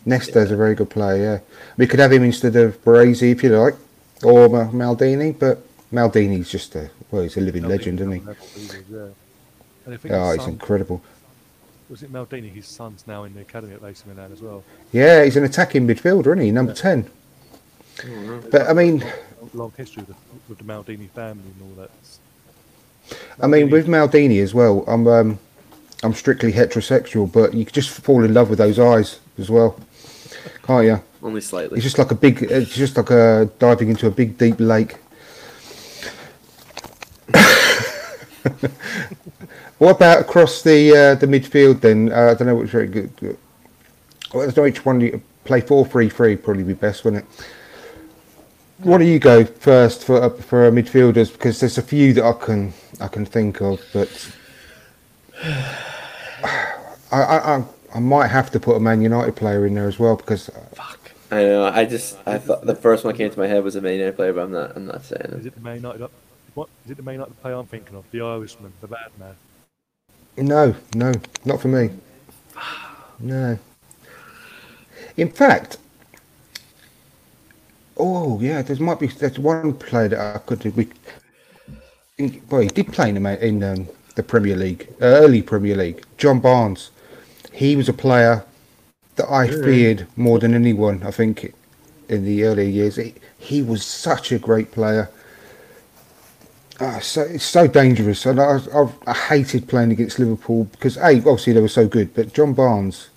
Nesta's a very good player. Yeah, we could have him instead of Baresi if you like, or Maldini. But Maldini's just a well, he's a living legend, isn't he? Yeah. And Oh, he's son, incredible. was it Maldini? His son's now in the academy at AC Milan as well. Yeah, he's an attacking midfielder, isn't he? Number ten. Oh, but I mean, Long history with the, with the Maldini family and all that. I mean, with Maldini as well. I'm um, I'm strictly heterosexual, but you could just fall in love with those eyes as well, can't you? Only slightly. It's just like a big. It's just like a diving into a big deep lake. what about across the uh, the midfield then? Uh, I don't know which very good. good- Well, I don't know which one you play four three three probably be best, wouldn't it? What do you go first for uh, for midfielders? Because there's a few that I can I can think of, but I I, I, I might have to put a Man United player in there as well because uh, I know. I just I thought the first one that came to my head was a Man United player, but I'm not. I'm not saying Is it. it the Man United? What is it? The Man United player I'm thinking of? The Irishman, the bad man. No, no, not for me. No. In fact, oh yeah, there might be there's one player that I could do. We, in, well, he did play in the in um, the Premier League, uh, early Premier League. John Barnes, he was a player that I Yeah. feared more than anyone. I think in the earlier years, he, he was such a great player. Ah, so it's so dangerous, and I, I, I hated playing against Liverpool because a obviously they were so good, but John Barnes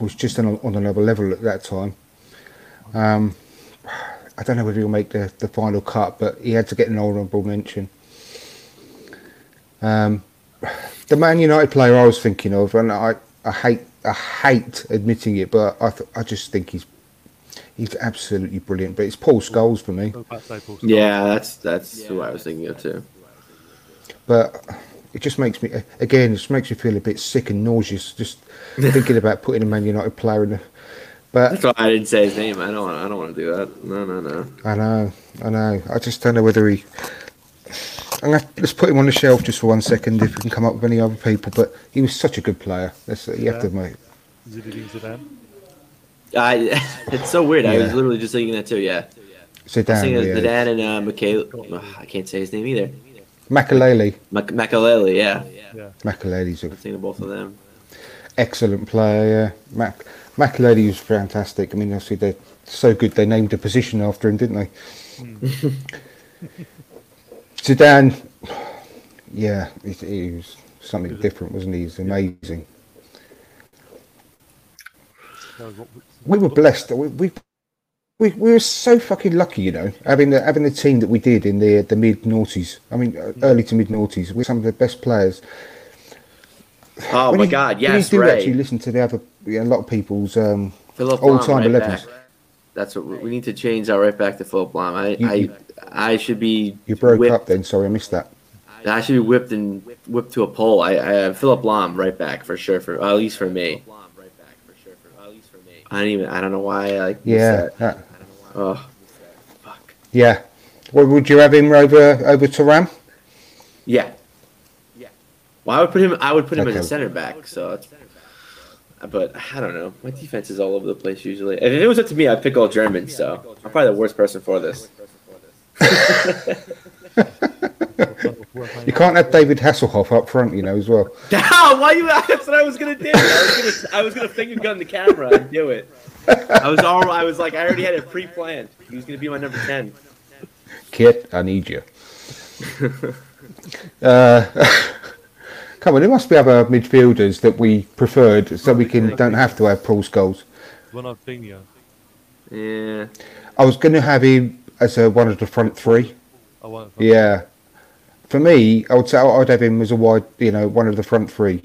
was just on, on another level at that time. Um, I don't know whether he'll make the, the final cut, but he had to get an honourable mention. Um, the Man United player I was thinking of, and I, I hate I hate admitting it, but I th- I just think he's he's absolutely brilliant. But it's Paul Scholes for me. Yeah, that's that's who I was thinking of too. but it just makes me again it just makes me feel a bit sick and nauseous just thinking about putting a Man United player in. The, but That's why I didn't say his name. I don't want. I don't want to do that. No, no, no. I know, I know. I just don't know whether he. I'm gonna, let's put him on the shelf just for one second if we can come up with any other people. But he was such a good player. That's you have to admit. Zinedine Zidane. I. It's so weird. I was literally just thinking that too. Yeah. I was Zidane, thinking of yeah. Zidane and uh, Mikhail. ugh, I can't say his name either. Makelele. Mak- Makelele. Yeah. Makelele's I'm an thinking of both of them. excellent player. Yeah. Mac Makelele was fantastic. I mean, obviously they're so good. They named a position after him, didn't they? Zidane, yeah, he, he was something different, wasn't he? He's amazing. Was what- We were blessed. We, we we we were so fucking lucky, you know, having the having the team that we did in the the mid noughties. I mean, uh, early to mid noughties. We're some of the best players. Oh When my you- God! when you Yes, do right. actually listen to the other, yeah, a lot of people's um, Philip all Lahm, time right elevens. back. That's what we, we need to change that right back to Philip Lahm. I, You- I, you- I should be. You broke whipped, up then. Sorry, I missed that. I should be whipped and whipped to a pole. I, I Philip Lahm right back for sure. For at least for me. I don't even. I don't know why. I like. missed Yeah, that. that- Oh, yeah. Well, would you have him over over to Ram? yeah. Yeah. Well, I would put him. I would put him as Okay. a center back. So. It's, but I don't know. My defense is all over the place usually. If it was up to me, I'd pick all Germans. So I'm probably the worst person for this. You can't have David Hasselhoff up front, you know, as well. Why you? That's what I was gonna do. I was gonna, I was gonna finger gun the camera and do it. I was all. I was like, I already had it pre-planned. He was gonna be my number ten. Kit, I need you. uh, come on, there must be other midfielders that we preferred, so we can don't have to have Paul Scholes. Ronaldinho. Yeah. I was going to have him as a, one of the front three. I want. Yeah. For me, I would say I'd have him as a wide, you know, one of the front three.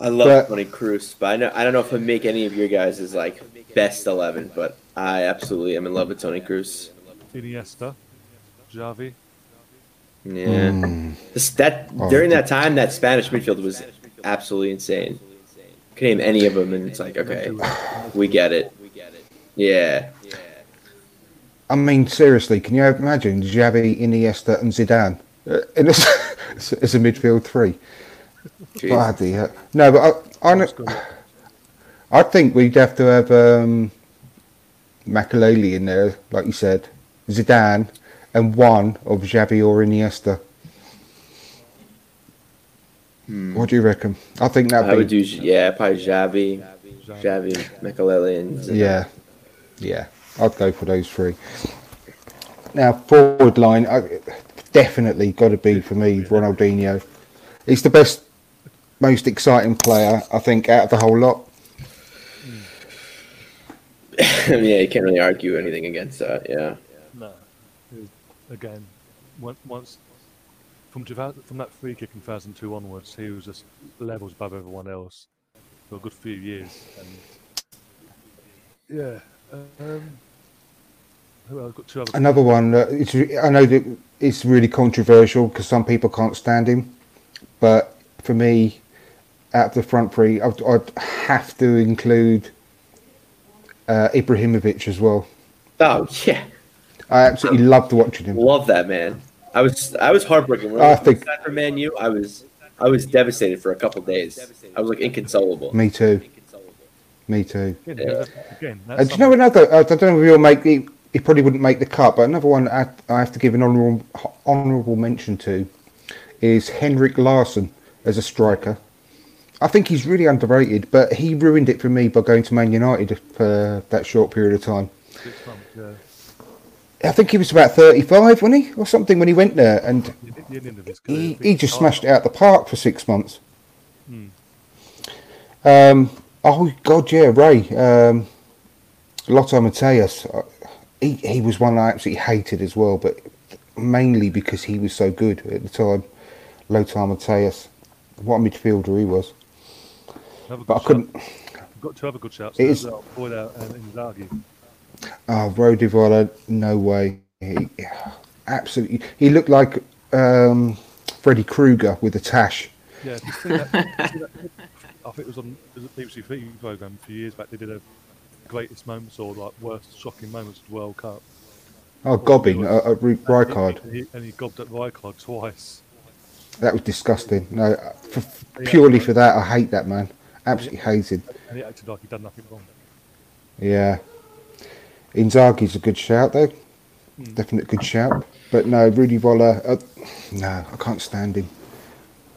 I love But- Toni Kroos, but I know I don't know if I make any of your guys as like best eleven, but I absolutely am in love with Toni Kroos. Iniesta. Xavi. Yeah. Mm. This, that Oh, during that time, that Spanish midfield was absolutely insane. Could name any of them, and it's like, okay, we get it. Yeah. Yeah. I mean, seriously, can you imagine Xavi, Iniesta, and Zidane uh, in a, as a midfield three? Jeez. Bloody hell. No, but I, I, I think we'd have to have um, Makelele in there, like you said, Zidane, and one of Xavi or Iniesta. Hmm. What do you reckon? I think that I would do yeah, probably Xavi, Xavi, Makelele, and Zidane. Yeah, yeah, I'd go for those three. Now forward line, I, definitely got to be for me Ronaldinho. He's the best, most exciting player I think out of the whole lot. yeah, you can't really argue anything against that. Yeah. No. It was, again, once from 2000, from that free kick in 2002 onwards, he was just levels above everyone else for a good few years. And yeah, um, who else? Got two other. Another one. Uh, it's, re- I know that it's really controversial because some people can't stand him, but for me, out of the front three, I'd, I'd have to include uh, Ibrahimovic as well. Oh yeah, I absolutely loved watching him. love that man. I was I was heartbroken when I I think- for Man U. I was I was devastated for a couple of days. I was like inconsolable. Me too. Me too. Again, uh, Yeah. again that's And do you know another? Uh, I don't know if you'll make he, he probably wouldn't make the cut, but another one I, I have to give an honourable honourable mention to is Henrik Larsson as a striker. I think he's really underrated, but he ruined it for me by going to Man United for that short period of time. Six months, yeah. I think he was about 35, wasn't he? Or something when he went there. And The, the of his he, he just smashed it out the park for six months. Hmm. Um, oh, God, yeah, Ray. Um, Lothar Matthäus. uh, He, he was one I absolutely hated as well, but mainly because he was so good at the time. Lothar Matthäus. What a midfielder he was. But I couldn't. shout. Got two other good shouts. It there is- as well, Boyle Oh, Rudi Völler, no way. He, absolutely. He looked like um, Freddy Krueger with a tash. Yeah, did you see that, did you see that clip? I think it was on it was a BBC Three program a few years back. They did a greatest moments or like worst shocking moments of the World Cup. Oh, Gobbing, uh, uh, Ru- Rijkaard. And he, and he gobbed at Rijkaard twice. That was disgusting. No, uh, f- purely for that, I hate that man. Absolutely hated. And he acted like he'd done nothing wrong. Yeah. Inzaghi's a good shout, though. Definite good shout. But no, Rudi Völler, uh, no, I can't stand him.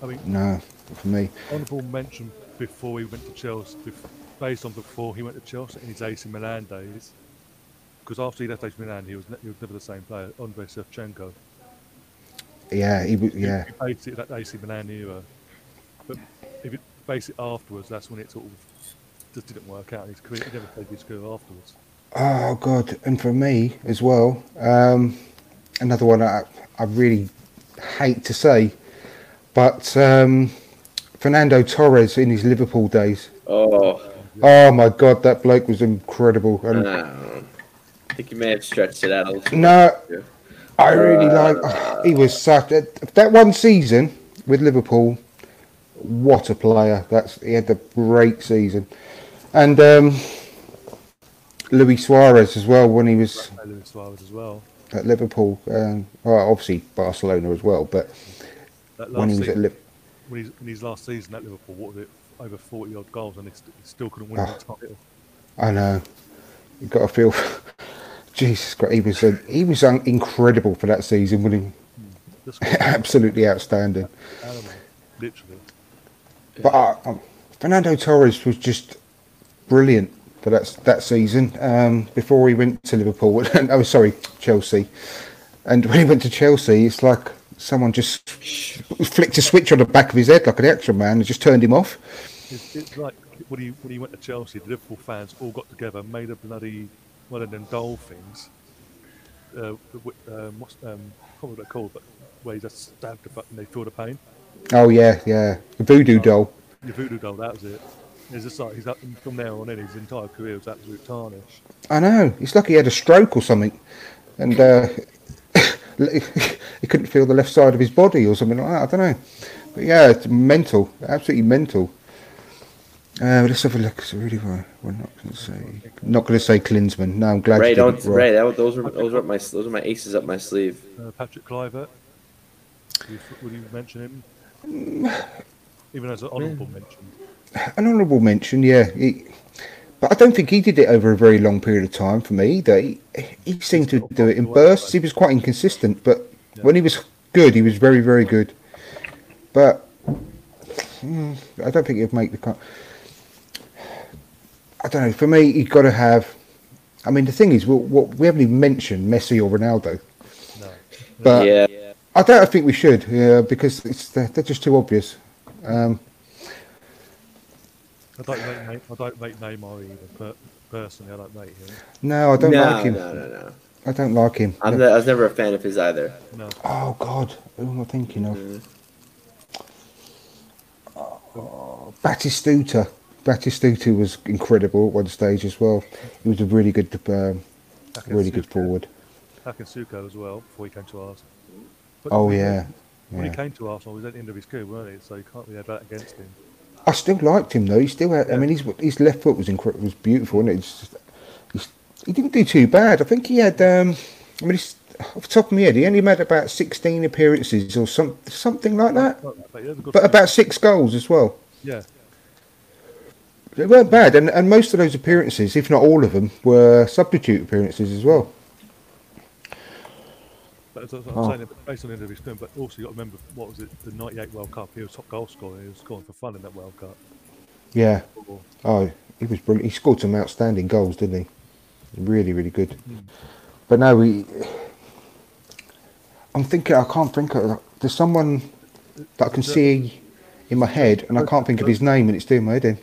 I mean, No, not for me. honourable mention before he went to Chelsea, based on before he went to Chelsea in his AC Milan days. Because after he left AC Milan, he was, ne- he was never the same player. Andrei Shevchenko. Yeah, he was. Yeah, He based it at AC Milan era. But if it based it afterwards, that's when it sort of just didn't work out. His career, he never played his career afterwards. Oh God! And for me as well, um, another one I, I really hate to say, but um, Fernando Torres in his Liverpool days. Oh, Oh my God, that bloke was incredible. And uh, I think you may have stretched it out a little. no, bit. I really like. oh, he was such a, that one season with Liverpool. What a player! That's he had a great season, and um, Luis Suarez as well when he was Luis Suarez as well. at Liverpool. Um, well, obviously Barcelona as well, but when he was at season, Liverpool. when he's, in his last season at Liverpool, what was it? Over 40 odd goals, and he, st- he still couldn't win Oh. the title. I know. You've got to feel. Jesus Christ, he was uh, he was un- incredible for that season, wasn't he? Absolutely outstanding. animal, literally. But uh, um, Fernando Torres was just brilliant for that that season. Um, before he went to Liverpool, oh sorry, Chelsea. And when he went to Chelsea, it's like someone just flicked a switch on the back of his head like an action man and just turned him off. It's, it's like when he when he went to Chelsea, the Liverpool fans all got together, made a bloody one of them doll things. Uh, um, what's um, what they're called, but where he just stabbed the fuck and they feel the pain. Oh yeah, yeah, the voodoo doll. The voodoo doll, that was it. It's just like he's up from there on in, his entire career was absolute tarnish. I know. It's like he had a stroke or something, and uh, he couldn't feel the left side of his body or something like that. I don't know. But yeah, it's mental, absolutely mental. Uh, let's have a look. So really, we're we're not going to say, not going to say Klinsmann. No, I'm glad Ray, you don't Ray. That, those were those were my those were my aces up my sleeve. Uh, Patrick Kluivert, would you, would you mention him? Even as an honourable mention. An honourable mention, yeah. He, but I don't think he did it over a very long period of time for me either. He, he seemed to do it in bursts. He was quite inconsistent, but when he was good, he was very, very good. But mm, I don't think he'd make the cut. I don't know. For me, you've got to have. I mean, the thing is, we, what we haven't even mentioned Messi or Ronaldo. No. But yeah, I don't think we should, yeah, because it's they're, they're just too obvious. Um, I don't rate, Ne- I don't rate Neymar either, but personally, I don't rate him. no, I don't no, like him. no, no, no. I don't like him. I'm No. ne- I was never a fan of his either. No, Oh God, who am I thinking of? Mm. Oh, Batistuta. Batistuta was incredible at one stage as well. He was a really good, um, really good forward. Takasuka as well before he came to Arsenal. But Oh yeah, When yeah. he came to Arsenal, he was at the end of his career, weren't he? So you can't really have that against him. I still liked him though. He still had. I mean, his his left foot was incredible. Was beautiful, and it's just, he didn't do too bad. I think he had. Um, I mean, he's, off the top of my head, he only made about sixteen appearances or some something like that. But he has a good But about six goals as well. yeah, They weren't bad, and, and most of those appearances, if not all of them, were substitute appearances as well. As I was Oh. saying, it based on the end of his career, but also you got to remember what was it, the '98 World Cup? He was top goal scorer. He was scoring for fun in that World Cup. Yeah. Oh, he was brilliant. He scored some outstanding goals, didn't he? Really, really good. Hmm. But now we. I'm thinking. I can't think of. There's someone that I can see in my head, and I can't think of his name, and it's doing my head in.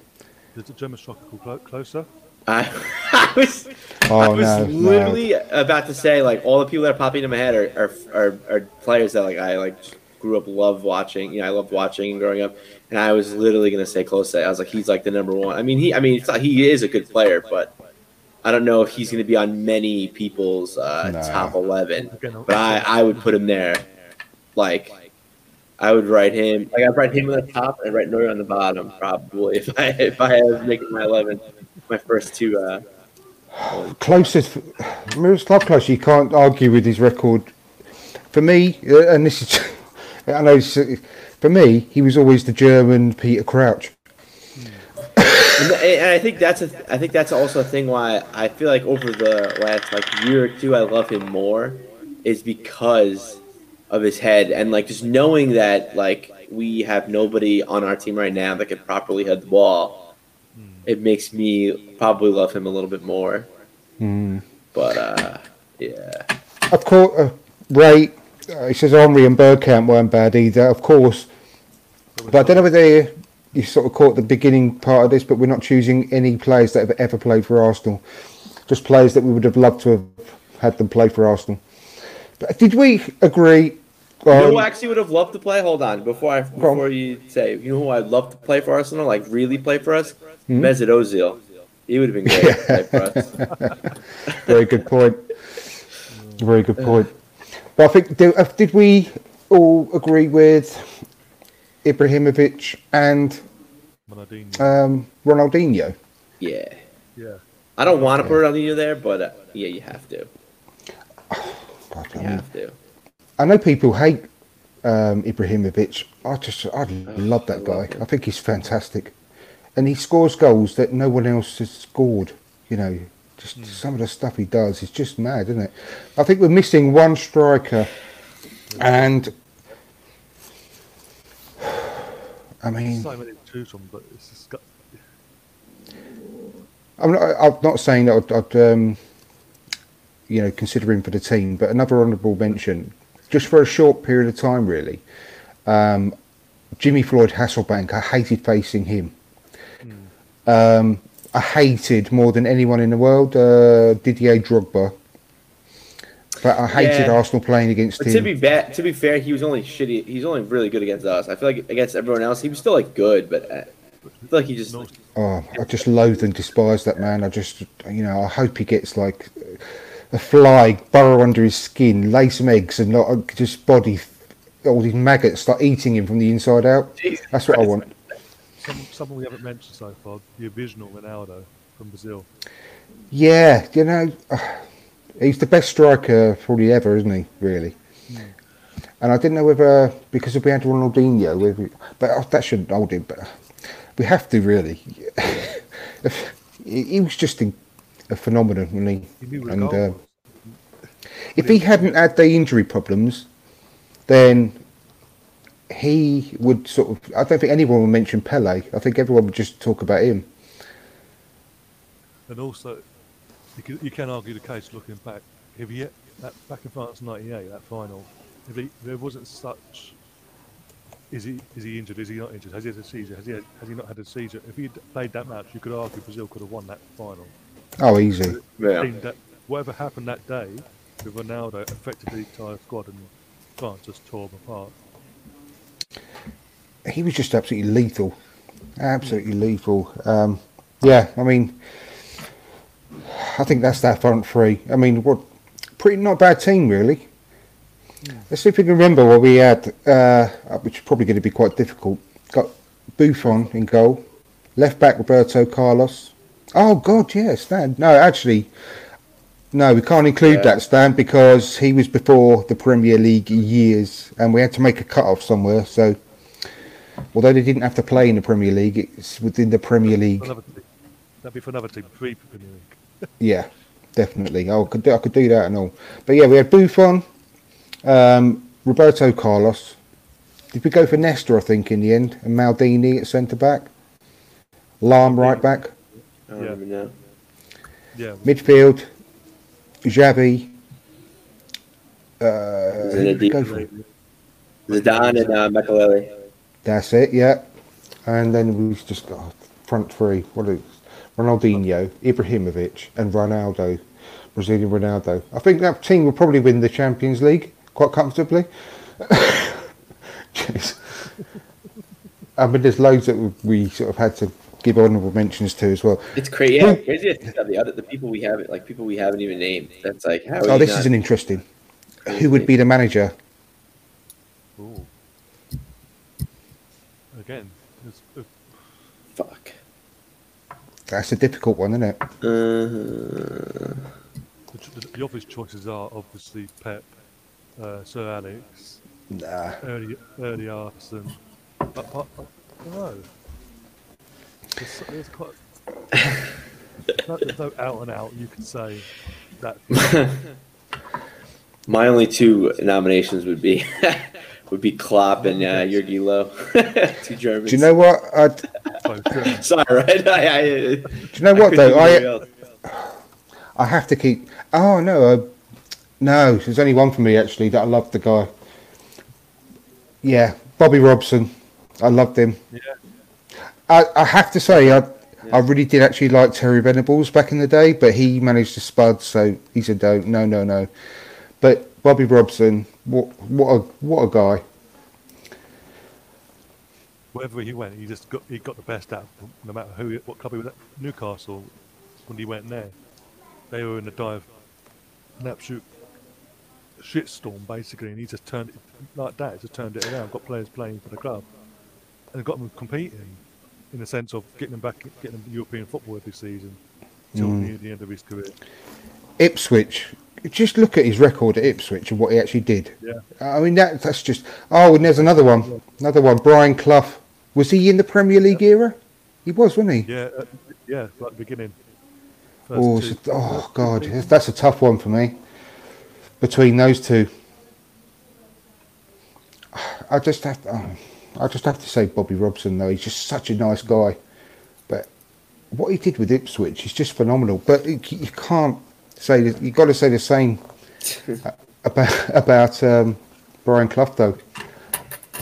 There's a German striker called Klose. I, I was, I Oh was no, no. literally about to say like all the people that are popping into my head are, are, are, are players that like I like grew up love watching. You know, I loved watching and growing up, and I was literally gonna say Klose. That I was like, he's like the number one. I mean, he I mean it's not, he is a good player, but I don't know if he's gonna be on many people's uh, No. top eleven. But I I would put him there, like. I would write him like I'd write him on the top and I'd write Neuer on the bottom probably if I if I had make it my eleven my first two uh closest Miroslav Klose, you can't argue with his record. For me, uh, and this is, I know, for me, he was always the German Peter Crouch. And, and I think that's a, I think that's also a thing why I feel like over the last like year or two I love him more is because of his head and like just knowing that like we have nobody on our team right now that can properly head the ball. It makes me probably love him a little bit more. But uh yeah. Of course, uh, Ray, uh, he says Henry and Bergkamp weren't bad either, of course. But I don't know whether you sort of caught the beginning part of this, but we're not choosing any players that have ever played for Arsenal. Just players that we would have loved to have had them play for Arsenal. But did we agree? You know who I actually would have loved to play? Hold on, before I before you say, you know who I'd love to play for Arsenal, like really play for us? Hmm? Mesut Ozil. He would have been great to play for us. Very good point. Very good point. But I think did, uh, did we all agree with Ibrahimovic and Ronaldinho. um, Ronaldinho? Yeah. yeah. I don't want to put Ronaldinho there, but uh, yeah, you have to. God, You have to. I know people hate um, Ibrahimovic. I just I love that guy. I think he's fantastic, and he scores goals that no one else has scored. You know, just some of the stuff he does is just mad, isn't it? I think we're missing one striker, and I mean, So many to from, but it's just got, I'm not, I'm not saying that I'd, I'd um, you know, consider him for the team, but another honourable mention, just for a short period of time, really. Um, Jimmy Floyd Hasselbaink, I hated facing him. Um, I hated more than anyone in the world uh, Didier Drogba, but I hated Yeah. Arsenal playing against But to him. be bad, to be fair, he was only shitty. He's only really good against us. I feel like against everyone else, he was still like good, but uh, I feel like he just. Oh, I just loathe and despise that man. I just, you know, I hope he gets like a fly burrow under his skin, lay some eggs, and not uh, just body all these maggots start eating him from the inside out. That's what I want. some, someone we haven't mentioned so far, the original Ronaldo from Brazil. Yeah, you know, he's the best striker probably ever, isn't he? Really. And I didn't know whether because if we had Ronaldinho, whether, but oh, that shouldn't hold him. But we have to really. he he was just a, a phenomenon, wasn't he? He knew where And uh, if he hadn't had the injury problems, then he would sort of. I don't think anyone would mention Pele. I think everyone would just talk about him. And also, you can, you can argue the case looking back. If he that back in France '98, that final, if he, there wasn't such, is he is he injured? Is he not injured? Has he had a seizure? Has he had, has he not had a seizure? If he played that match, you could argue Brazil could have won that final. Oh, easy. Yeah. Team that whatever happened that day with Ronaldo affected the entire squad, and France just tore them apart. he was just absolutely lethal, absolutely lethal. Um, yeah, I mean, I think that's that front three. I mean, what pretty not bad team really. Let's see if we can remember what we had, uh, which is probably going to be quite difficult. Got Buffon in goal, left back Roberto Carlos. Oh God, yes, Stan. No, actually, no, we can't include Yeah. that Stan because he was before the Premier League years, and we had to make a cut off somewhere. So although they didn't have to play in the Premier League, it's within the Premier League. That'd be for another team, pre Premier League. Yeah, definitely. Oh, I could do, I could do that and all. But yeah, we had Buffon, um, Roberto Carlos. Did we go for Nesta? I think in the end, and Maldini at centre back. Lahm right back. I don't Yeah. even know. Yeah, Midfield, Xavi. Uh, Zinedine. go for it. Zidane and uh, Makelele. That's it, yeah. And then we've just got front three. What is Ronaldinho, Ibrahimovic, and Ronaldo, Brazilian Ronaldo. I think that team will probably win the Champions League quite comfortably. Jeez. I mean, there's loads that we- we sort of had to give honourable mentions to as well. It's crazy. Yeah, crazy to think of the other the people we haven't like people we haven't even named. That's like how. Oh, you this not- is an interesting. Who would be the manager? Ooh. Again, it's, uh, fuck. That's a difficult one, isn't it? Uh, the, the, the obvious choices are obviously Pep, uh, Sir Alex, Nah. early early Arsene. But, but, but, I don't know. There's, there's quite. no, out and out. You could say that. my only two nominations would be would be Klopp and uh, Jogi Löw, two Germans. Do you know what? I'd, do. Sorry, right? I, I, you know what though? I I, I have to keep. Oh no, uh, no. There's only one for me actually that I love the guy. Yeah, Bobby Robson. I loved him. Yeah. I, I have to say, I I really did actually like Terry Venables back in the day, but he managed to spud, so he said no, no, no, no. But Bobby Robson, what what a what a guy. Wherever he went, he just got he got the best out of them, no matter who, what club he was at. Newcastle, when he went there, they were in a dive, an absolute shitstorm basically, and he just turned it like that. He Just turned it around. Got players playing for the club, and got them competing, in the sense of getting them back, getting them European football every season till near the end of his career. Ipswich. Just look at his record at Ipswich and what he actually did. Yeah. I mean that that's just. Oh, and there's another one. Another one. Brian Clough. Was he in the Premier League era? He was, wasn't he? Yeah, uh, yeah, at the beginning. First Oh, two- it's oh God, that's- that's a tough one for me. Between those two, I just have. To, oh, I just have to say Bobby Robson though. He's just such a nice guy, but what he did with Ipswich is just phenomenal. But you you can't say that. You've got to say the same about about um, Brian Clough though.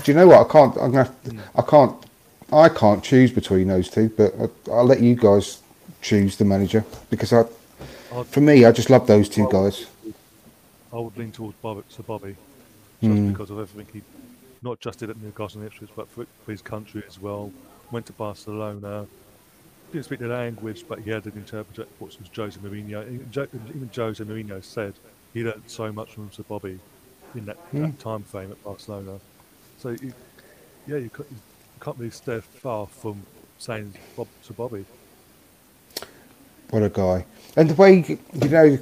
Do you know what? I can't. I'm gonna. To, I can't. I can't choose between those two. But I, I'll let you guys choose the manager because I. I'd- For me, I just love those two guys. I would lean towards Bobby, Sir Bobby, just because of everything he not just did at Newcastle and Ipswich, but for, for his country as well. Went to Barcelona, didn't speak the language, but he had an interpreter, which was Jose Mourinho. Even Jose Mourinho said he learned so much from Sir Bobby in that, that hmm. time frame at Barcelona. So, you, yeah, you can't, you can't really stay far from saying Bob, Sir Bobby. What a guy! And the way you know,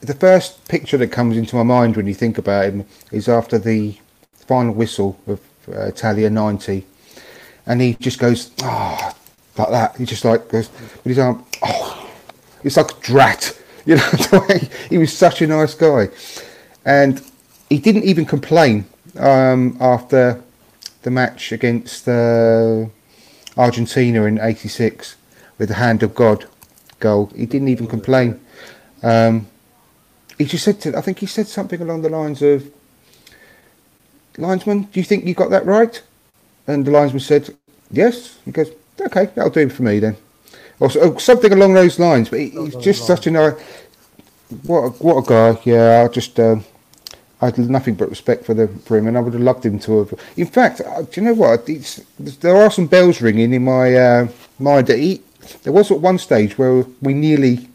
the first picture that comes into my mind when you think about him is after the final whistle of uh, Italia '90, and he just goes, "Ah," like that. He just like goes with his arm. Oh, it's like drat. You know, he was such a nice guy, and he didn't even complain um, after the match against uh, Argentina in '86 with the hand of God goal. He didn't even complain. Um, he just said, to, I think he said something along the lines of, "Linesman, do you think you got that right?" And the linesman said, "Yes." He goes, "Okay, that'll do for me then." Or so- or something along those lines. But he, he's just such a nice, what a, what a guy. Yeah, I just. Um, I had nothing but respect for the for him, and I would have loved him to have. In fact, uh, do you know what? It's, there are some bells ringing in my uh, mind. That he, there was at one stage where we nearly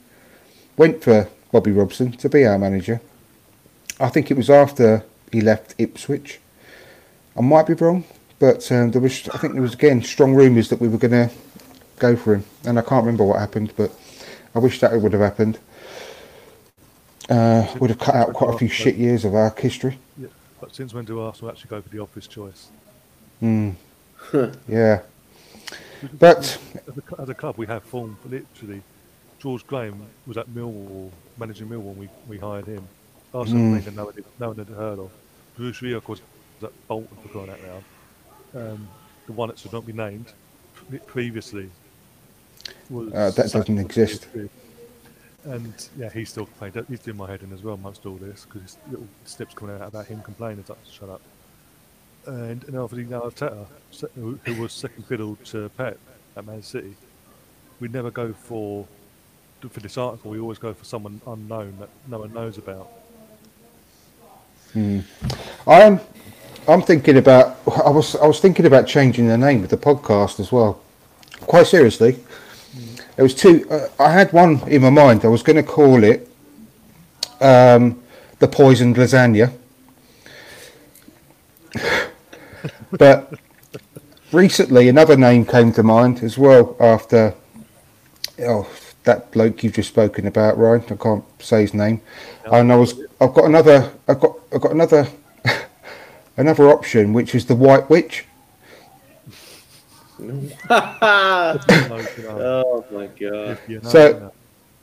went for Bobby Robson to be our manager. I think it was after he left Ipswich. I might be wrong, but um, there was. I think there was again strong rumours that we were going to go for him, and I can't remember what happened, but I wish that would have happened. Uh, would have cut out quite a few shit years of our history. Yeah. But since when do Arsenal actually go for the obvious choice? Yeah, but As a, as a club, we have formed literally. George Graham was at Millwall, managing Millwall. when We we hired him. Arsenal mm. no one had, no one had heard of. Bruce Rioch, of course, was at Bolton for crying out loud. Um, the one that should not be named. previously was Uh, that doesn't exist. And yeah, he's still complaining. He's doing my head in as well amongst all this because his little snips coming out about him complaining. It's like, shut up. And, and obviously now Arteta, who, who was second fiddle to Pep at Man City, we'd never go for for this article. We always go for someone unknown that no one knows about. I'm I'm thinking about I was I was thinking about changing the name of the podcast as well. Quite seriously, there was two. Uh, I had one in my mind. I was going to call it um, the poisoned lasagna, but recently another name came to mind as well after oh that bloke you've just spoken about, Ryan. I can't say his name, and I was I've got another I've got I've got another another option which is the White Witch. No, no. oh my god. So-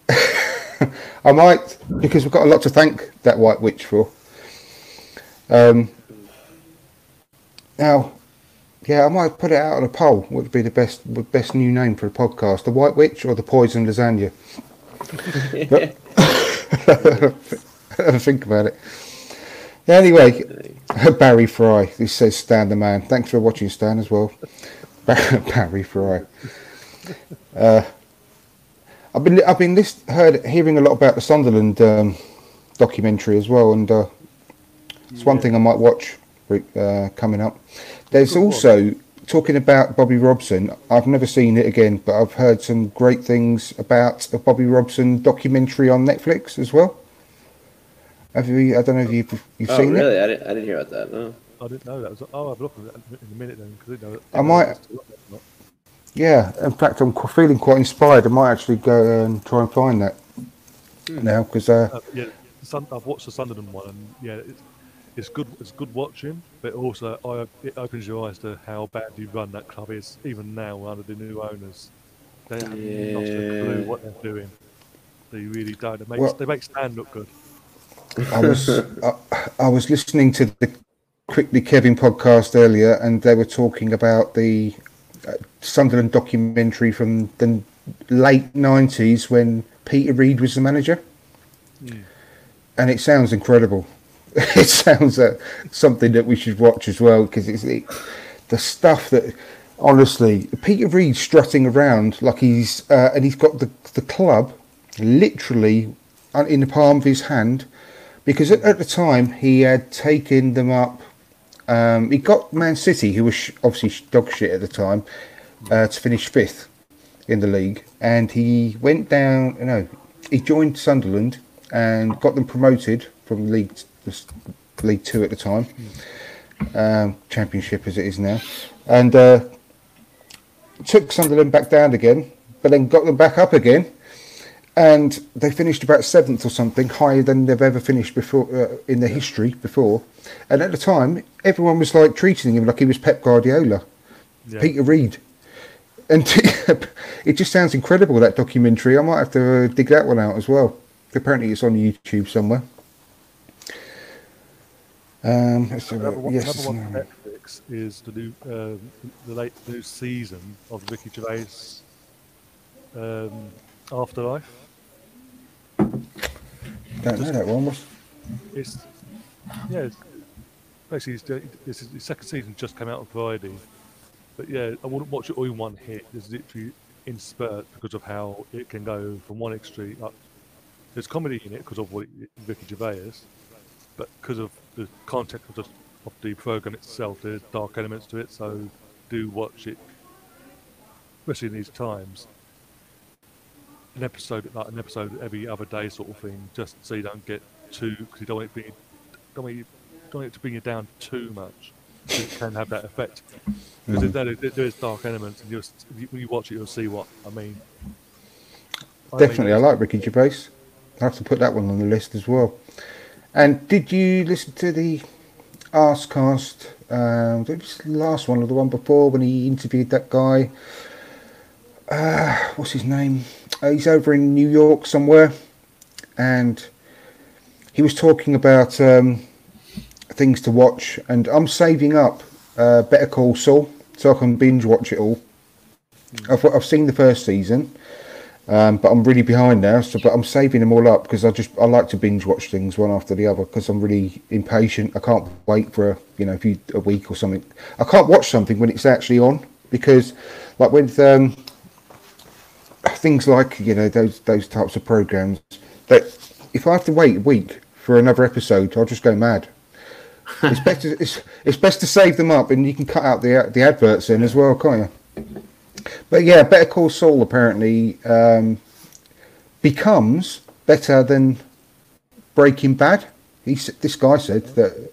I might because we've got a lot to thank that White Witch for. Um, now, yeah, I might put it out on a poll. What would be the best best new name for a podcast? The White Witch or the Poison Lasagna? Think about it. Anyway, Barry Fry. This says Stan the man. Thanks for watching, Stan, as well. Barry Fry. Uh, I've been I've been list, heard hearing a lot about the Sunderland um, documentary as well, and uh, it's one thing I might watch uh, coming up. There's Good one. also talking about Bobby Robson. I've never seen it again, but I've heard some great things about a Bobby Robson documentary on Netflix as well. Have you? I don't know if you've, you've Oh, seen really? it. I didn't, I didn't hear about that. No. I didn't know that. Was, oh, I'll have a look at that in a minute then. Cause I, didn't know, I might- Yeah, in fact, I'm feeling quite inspired. I might actually go and try and find that now because uh, Uh, yeah, Sun, I've watched the Sunderland one, and yeah, it's, it's good. It's good watching, but also I, it opens your eyes to how badly run that club is, even now under the new owners. They have not a clue Yeah. what they're doing. They really don't. They make Well- they make Stan look good. I was I, I was listening to the Quickly Kevin podcast earlier, and they were talking about the uh, Sunderland documentary from the late nineties when Peter Reid was the manager, and it sounds incredible. it sounds uh, something that we should watch as well because it's it, the stuff that honestly Peter Reid strutting around like he's uh, and he's got the the club literally in the palm of his hand because at, at the time he had taken them up. Um, he got Man City, who was obviously dog shit at the time, uh, to finish fifth in the league, and he went down. You know, he joined Sunderland and got them promoted from League League Two at the time, um, Championship as it is now, and uh, took Sunderland back down again, but then got them back up again and they finished about seventh or something, higher than they've ever finished before uh, in their history before. And at the time, everyone was like treating him like he was Pep Guardiola, Yeah. Peter Reid, and it just sounds incredible that documentary. I might have to uh, dig that one out as well. Apparently, it's on YouTube somewhere. Um, a Another one, yes, another one on. Netflix is the new uh, the late new season of Ricky Gervais um, Afterlife. don't know that one. What's- It's yeah, it's, basically it's, this is the second season just came out on Friday, but yeah, I wouldn't watch it all in one hit. It's literally in spurt because of how it can go from one extreme up. There's comedy in it because of what it, Ricky Gervais but because of the context of the, of the program itself, there's dark elements to it. So do watch it, especially in these times. An episode like an episode every other day, sort of thing, just so you don't get too because you don't want it to bring you, don't want you, don't want it to bring you down too much. It can have that effect. Because mm-hmm. there, there, there is dark elements, and you'll, when you watch it, you'll see what I mean. I mean, Definitely, I like Ricky Gervais. I have to put that one on the list as well. And did you listen to the Arsecast? Um, it was the last one or the one before when he interviewed that guy. Uh, what's his name? Uh, he's over in New York somewhere, and he was talking about um, things to watch. And I'm saving up uh, Better Call Saul so I can binge watch it all. I've, I've seen the first season, um, but I'm really behind now. So, but I'm saving them all up because I just I like to binge watch things one after the other because I'm really impatient. I can't wait for a, you know a, few, a week or something. I can't watch something when it's actually on because, like with um, things like you know those those types of programs that if I have to wait a week for another episode, I'll just go mad. It's better. It's it's best to save them up, and you can cut out the the adverts in as well, can't you? But yeah, Better Call Saul apparently um, becomes better than Breaking Bad. He this guy said that.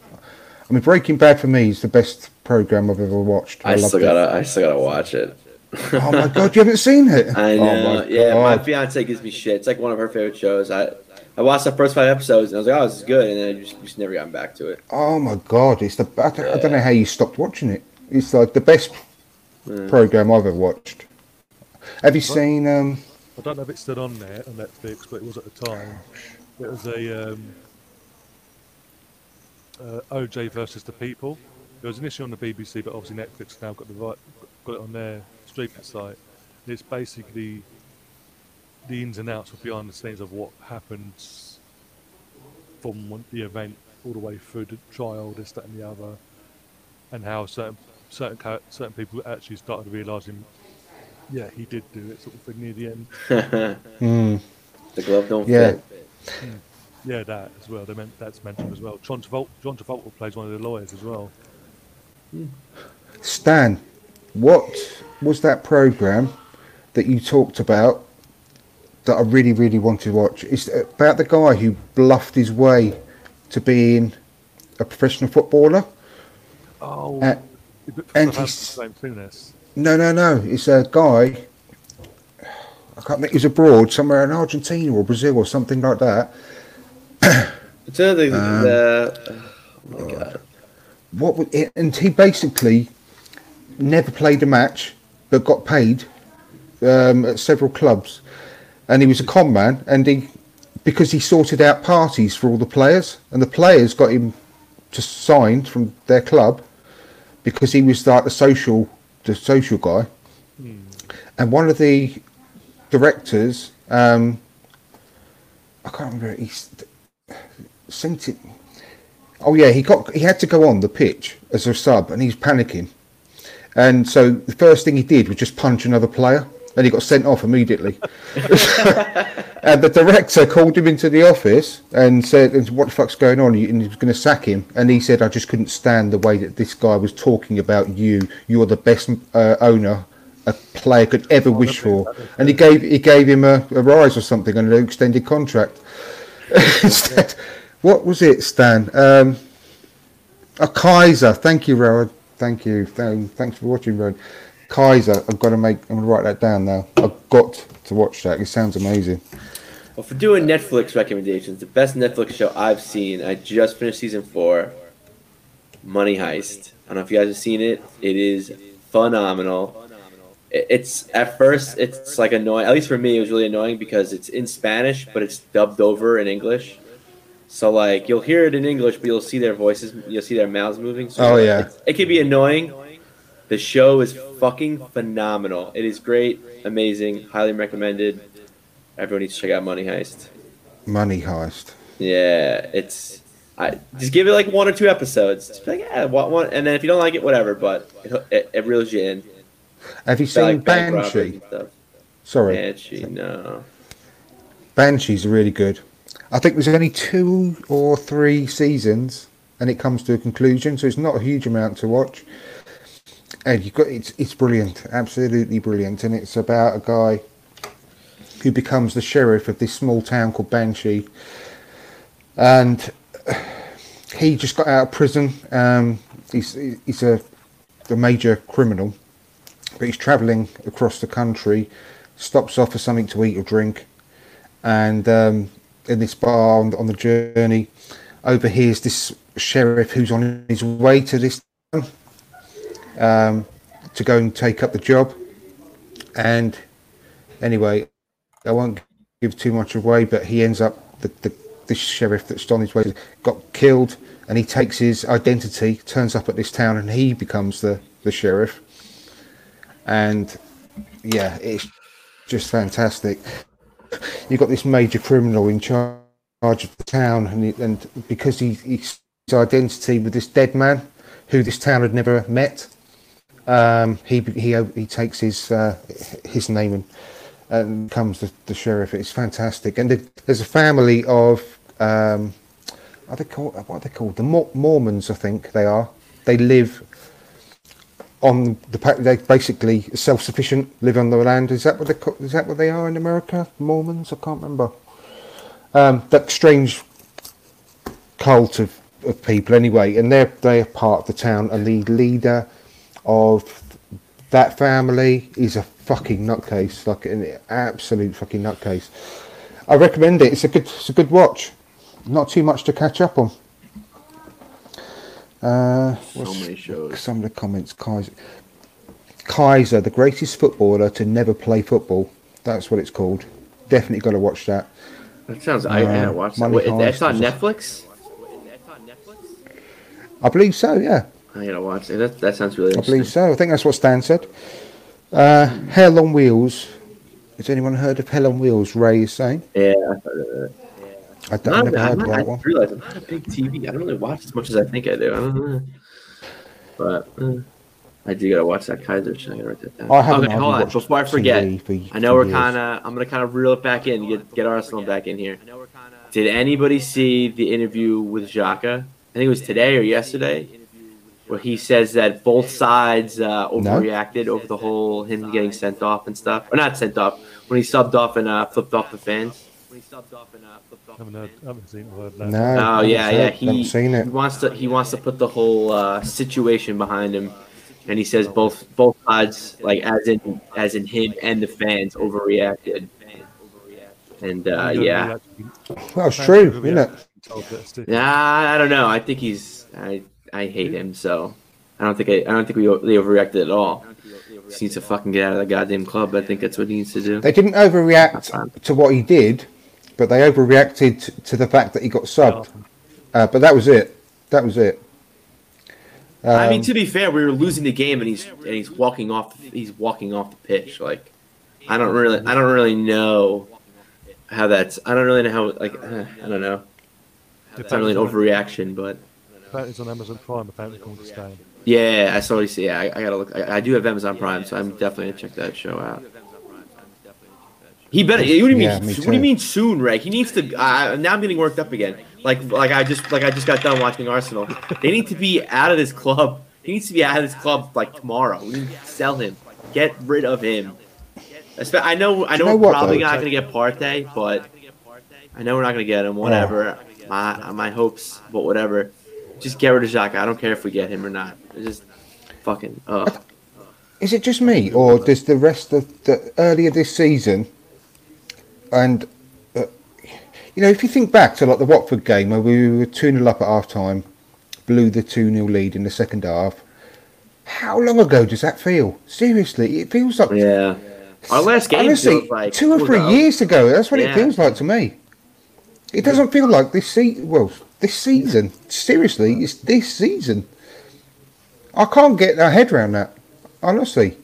I mean, Breaking Bad for me is the best program I've ever watched. I loved still gotta, I still gotta watch it. Oh my god, you haven't seen it? I Oh my yeah, my fiance gives me shit. It's like one of her favorite shows. I, I watched the first five episodes and I was like, oh, this is good, and then I just, just never gotten back to it. Oh my god, it's the I don't, I don't know how you stopped watching it. It's like the best program I've ever watched. Have you seen? Um, I don't know if it's still on there on Netflix, but it was at the time. It was a um, uh, OJ versus the People. It was initially on the BBC, but obviously Netflix now got the right, got it on their streaming site. And it's basically the ins and outs of behind the scenes of what happens from the event all the way through the trial, this, that, and the other, and how certain certain certain people actually started realizing, yeah, he did do it, sort of thing near the end. Hmm. The glove don't Yeah. fit. Yeah, that as well. They meant that's mentioned as well. John Travolta, John Travolta plays one of the lawyers as well. Stan, what was that program that you talked about that I really, really want to watch? It's about the guy who bluffed his way to being a professional footballer. Oh, Uh, and and he's he's- same thing. This. No, no, no. It's a guy. I can't think. He's abroad somewhere in Argentina or Brazil or something like that. It's the, Um, the oh my god. What? was it? And he basically never played a match, but got paid um, at several clubs. And he was a con man, and he because he sorted out parties for all the players, and the players got him to sign from their club because he was like the social, the social guy. And one of the directors, um, I can't remember, he sent it. Oh yeah, he got he had to go on the pitch as a sub, and he's panicking. And so the first thing he did was just punch another player, and he got sent off immediately. and the director called him into the office and said, "What the fuck's going on?" And he was going to sack him. And he said, "I just couldn't stand the way that this guy was talking about you. You're the best uh, owner a player could ever wish for." And he gave he gave him a, a rise or something and an extended contract. Instead, what was it, Stan? Um, a Kaiser. Thank you, Rowan. Thank you. Th- Thanks for watching, Rowan. Kaiser. I've got to make. I'm going to write that down now. I've got to watch that. It sounds amazing. Well, for doing Netflix recommendations, the best Netflix show I've seen, I just finished season four, Money Heist. I don't know if you guys have seen it. It is phenomenal. It's at first it's like annoying. At least for me, it was really annoying because it's in Spanish, but it's dubbed over in English. So like you'll hear it in English, but you'll see their voices, you'll see their mouths moving. So Oh, yeah. it can be annoying. The show is fucking phenomenal. It is great, amazing, highly recommended. Everyone needs to check out Money Heist. Money heist. Yeah, it's. I just give it like one or two episodes. Just be like, yeah, what one, and then if you don't like it, whatever. But it, it, it reels you in. Have you It's seen like, Banshee? Sorry, Banshee, no. Banshees are really good. I think there's only two or three seasons, and it comes to a conclusion, so it's not a huge amount to watch. And you got it's it's brilliant, absolutely brilliant, and it's about a guy who becomes the sheriff of this small town called Banshee, and he just got out of prison. Um, he's he's a a major criminal, but he's travelling across the country, stops off for something to eat or drink, and um, in this bar on, on the journey, overhears this sheriff who's on his way to this town um, to go and take up the job. And anyway, I won't give too much away, but he ends up the, the this sheriff that's on his way got killed, and he takes his identity, turns up at this town, and he becomes the the sheriff. And yeah, it's just fantastic. You've got this major criminal in charge of the town, and, he, and because he, he's his identity with this dead man, who this town had never met, um, he he he takes his uh, his name and, and becomes the, the sheriff. It's fantastic, and there- there's a family of um, are they called what are they called? The Mor- Mormons, I think they are. They live on the they basically self-sufficient, live on the land. Is that what they is that what they are in America? Mormons? I can't remember. Um, that strange cult of, of people anyway, and they're they're part of the town, and the leader of that family is a fucking nutcase, like an absolute fucking nutcase. I recommend it. It's a good it's a good watch. Not too much to catch up on. Uh, So many shows. Some of the comments, Kaiser. Kaiser, the greatest footballer to never play football. That's what it's called. Definitely got to watch that. That sounds. I, I gotta Uh, watch that. Wait, that's on Netflix. I believe so. Yeah. I gotta watch it. That, that sounds really I believe so. I think that's what Stan said. Uh, Hell on Wheels. Has anyone heard of Hell on Wheels? Ray is saying. Yeah, I've heard of it. I don't, Not- I've I'm heard not- of I that one. realize I'm not a big TV. I don't really watch as much as I think I do. I don't know. But uh, I do gotta watch that Kaiser shit. I gotta write that down. I haven't okay, hold on. watched Before I forget, TV I know we're kind of. I'm gonna kind of reel it back in. Get get Arsenal back in here. Did anybody see the interview with Xhaka? I think it was today or yesterday, where he says that both sides uh, overreacted over the whole him getting sent off and stuff, or not sent off when he subbed off and uh, flipped off the fans. haven't heard, haven't seen the word that. No. Oh yeah, yeah. He, seen it. he wants to he wants to put the whole uh, situation behind him, and he says both both sides, like as in as in him and the fans, overreacted. And uh, yeah, Well, it's true, isn't it? nah, I don't know. I think he's I I hate him, so I don't think I, I don't think we they overreacted at all. He needs to fucking get out of the goddamn club. I think that's what he needs to do. They didn't overreact to what he did, but they overreacted to the fact that he got subbed. Uh, but that was it. That was it. I mean, Um, to be fair, we were losing the game, and he's and he's walking off. He's walking off the pitch. Like, I don't really, I don't really know how that's. I don't really know how. Like, uh, I don't know. It's not really an overreaction, but Apparently it's on Amazon Prime. Apparently called The Stain. yeah, I saw. You see. Yeah, I, I gotta look. I, I do have Amazon Prime, so I'm definitely gonna check that show out. He better. What do you mean? Yeah, me what do you mean soon, Ray? He needs to. Uh, now I'm getting worked up again. Like, like I just, like I just got done watching Arsenal. They need to be out of this club. He needs to be out of this club like tomorrow. We need to sell him. Get rid of him. I know. I know, you know we're what, probably though? not gonna get Partey, but I know we're not gonna get him. Whatever. My my hopes, but whatever. Just get rid of Xhaka. I don't care if we get him or not. It's just fucking. Uh, Is it just me, or does the rest of the earlier this season, and uh, you know, if you think back to like the Watford game where we were two 0 up at half time, blew the two 0 lead in the second half. How long ago does that feel? Seriously, it feels like yeah. Our last game honestly like two or three a- years ago. That's what Yeah. it feels like to me. It doesn't feel like this season. Well, this season. Seriously, it's this season. I can't get my head around that. Honestly.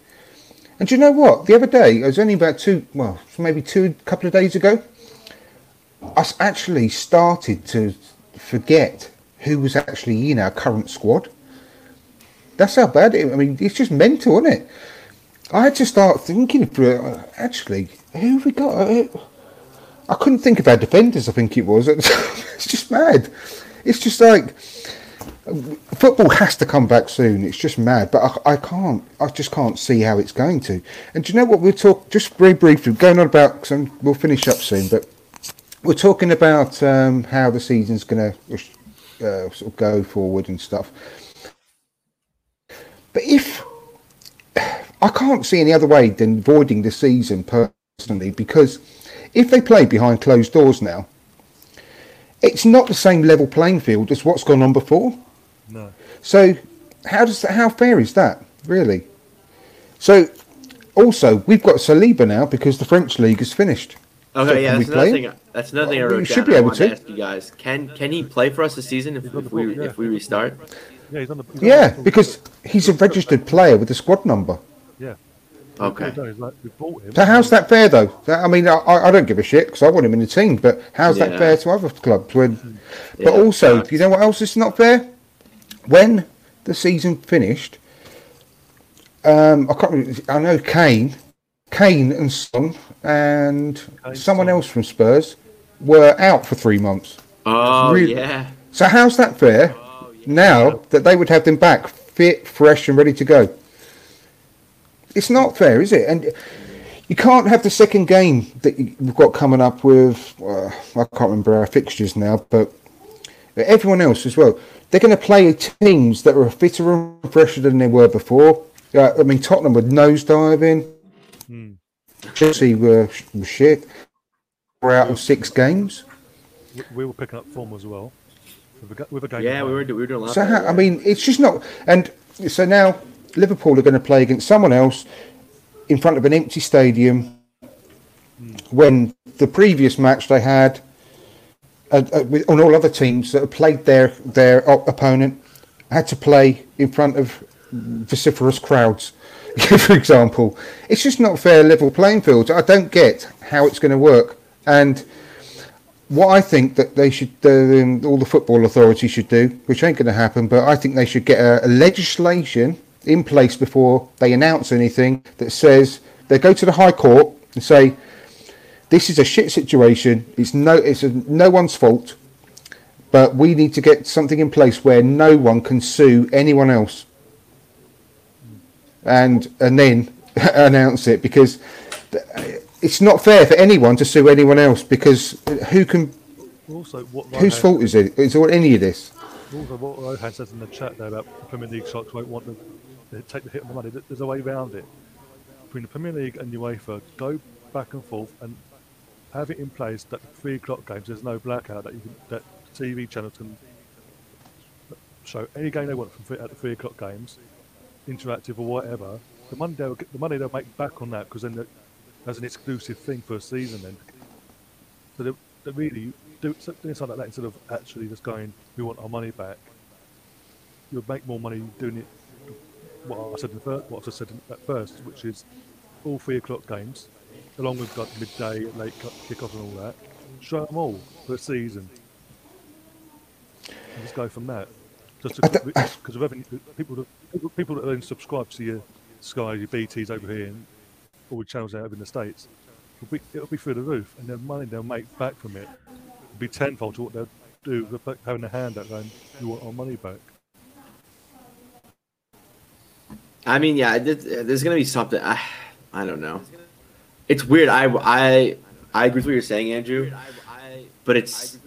And do you know what? The other day, it was only about two, well, maybe two, couple of days ago. I actually started to forget who was actually in our current squad. That's how bad it. I mean, it's just mental, isn't it? I had to start thinking uh, actually who have we got. I couldn't think of our defenders. I think it was. It's just mad. It's just like football has to come back soon. It's just mad, but I, I can't. I just can't see how it's going to. And do you know what we're talk? Just very briefly, going on about. Cause we'll finish up soon, but we're talking about um, how the season's going to uh, sort of go forward and stuff. But if I can't see any other way than voiding the season personally, because if they play behind closed doors now, it's not the same level playing field as what's gone on before. No. So how does that, how fair is that really? So also we've got Saliba now because the French league is finished. Okay, So yeah, that's another thing. That's another thing I Well, we should down. be I able to. ask you guys: Can can he play for us this season if, if we if we restart? Yeah, he's on the. he's on Yeah, the- because he's a registered player with a squad number. Yeah. What Okay. we've done is, like, we bought him. So how's that fair though? I mean, I, I don't give a shit because I want him in the team. But how's Yeah. that fair to other clubs? When, Yeah, but also, facts. you know what else is not fair? When the season finished, um, I can't. Remember, I know Kane, Kane and Son, and Kane, someone Son. else from Spurs were out for three months. Oh Really- yeah. So how's that fair? Now that they would have them back, fit, fresh, and ready to go. It's not fair, is it? And you can't have the second game that you've got coming up with. Uh, I can't remember our fixtures now, but everyone else as well. They're going to play teams that are fitter and fresher than they were before. Uh, I mean, Tottenham were nosediving. Chelsea were, were shit. We're out of six games. We, we were picking up form as well. With a, with a game. Yeah, we were we were doing a lot. So better, how, I mean, it's just not. And so now Liverpool are going to play against someone else in front of an empty stadium. When the previous match they had uh, uh, on all other teams that have played their their op- opponent had to play in front of vociferous crowds. For example, it's just not fair level playing field. I don't get how it's going to work. And what I think that they should, um, all the football authorities should do, which ain't going to happen, but I think they should get a, a legislation in place before they announce anything that says they go to the High Court and say, "This is a shit situation. It's no, it's a, no one's fault, but we need to get something in place where no one can sue anyone else." And and then announce it because it's not fair for anyone to sue anyone else because who can Also, what whose fault is it? Is it any of this? Also, what Rohan says in the chat there about Premier League sharks won't want to take the hit on the money. There's a way around it. Between the Premier League and UEFA, go back and forth and have it in place that the three o'clock games there's no blackout that you can, that TV channels can show any game they want from three, at the three o'clock games, interactive or whatever. The money they'll the money they'll make back on that because then that- that's an exclusive thing for a season then. So they, they really do something like that instead of actually just going, we want our money back. You'll make more money doing it. What I said in the first, what I said at first, which is all three o'clock games, along with like midday, late kick off, and all that. Show them all for a season. And just go from that. Just because of revenue, people that people, people that then subscribe to your Sky, your BTs over here, and all the channels out in the states, it'll be, it'll be through the roof, and the money they'll make back from it will be tenfold to what they'll do with having a hand out going, "We want our money back." I mean, yeah, there's gonna be something. I, I don't know. It's weird. I, I, I agree with what you're saying, Andrew. But it's.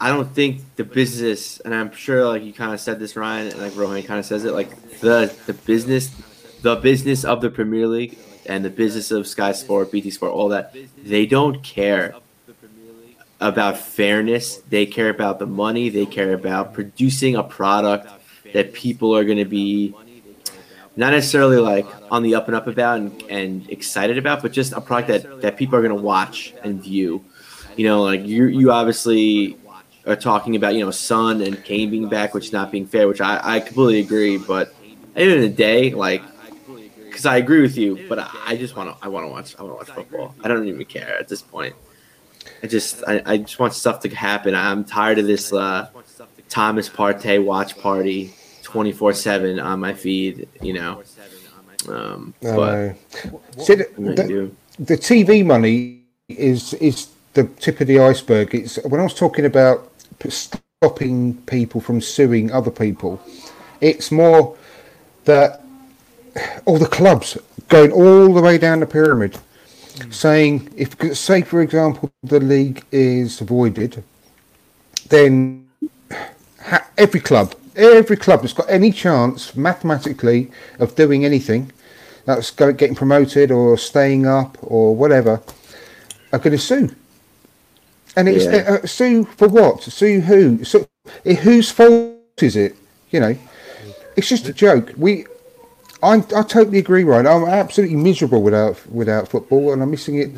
I don't think the business, and I'm sure like you kind of said this, Ryan, and like Rohan kind of says it, like the the business, the business of the Premier League and the business of Sky Sport, BT Sport, all that, they don't care about fairness. They care about the money. They care about producing a product that people are to be not necessarily like on the up and up about and, and excited about, but just a product that, that people are going to watch and view. You know, like you you obviously are talking about you know Sun and Kane being back, which not being fair, which I, I completely agree. But at the end of the day, like, because I agree with you, but I, I just want to I want to watch I want to watch football. I don't even care at this point. I just I, I just want stuff to happen. I'm tired of this uh, Thomas Partey watch party 24 seven on my feed. You know. Um, I but know. See, the, the- do you do? the TV money is is the tip of the iceberg. It's when I was talking about stopping people from suing other people. It's more that all the clubs going all the way down the pyramid, saying if say for example the league is voided, then ha- every club, every club that's got any chance mathematically of doing anything, that's getting promoted or staying up or whatever, are going to sue. And it's Yeah. uh, sue for what? Sue who? So, whose fault is it? You know, it's just a joke. We, I, I totally agree, Ryan. I'm absolutely miserable without without football, and I'm missing it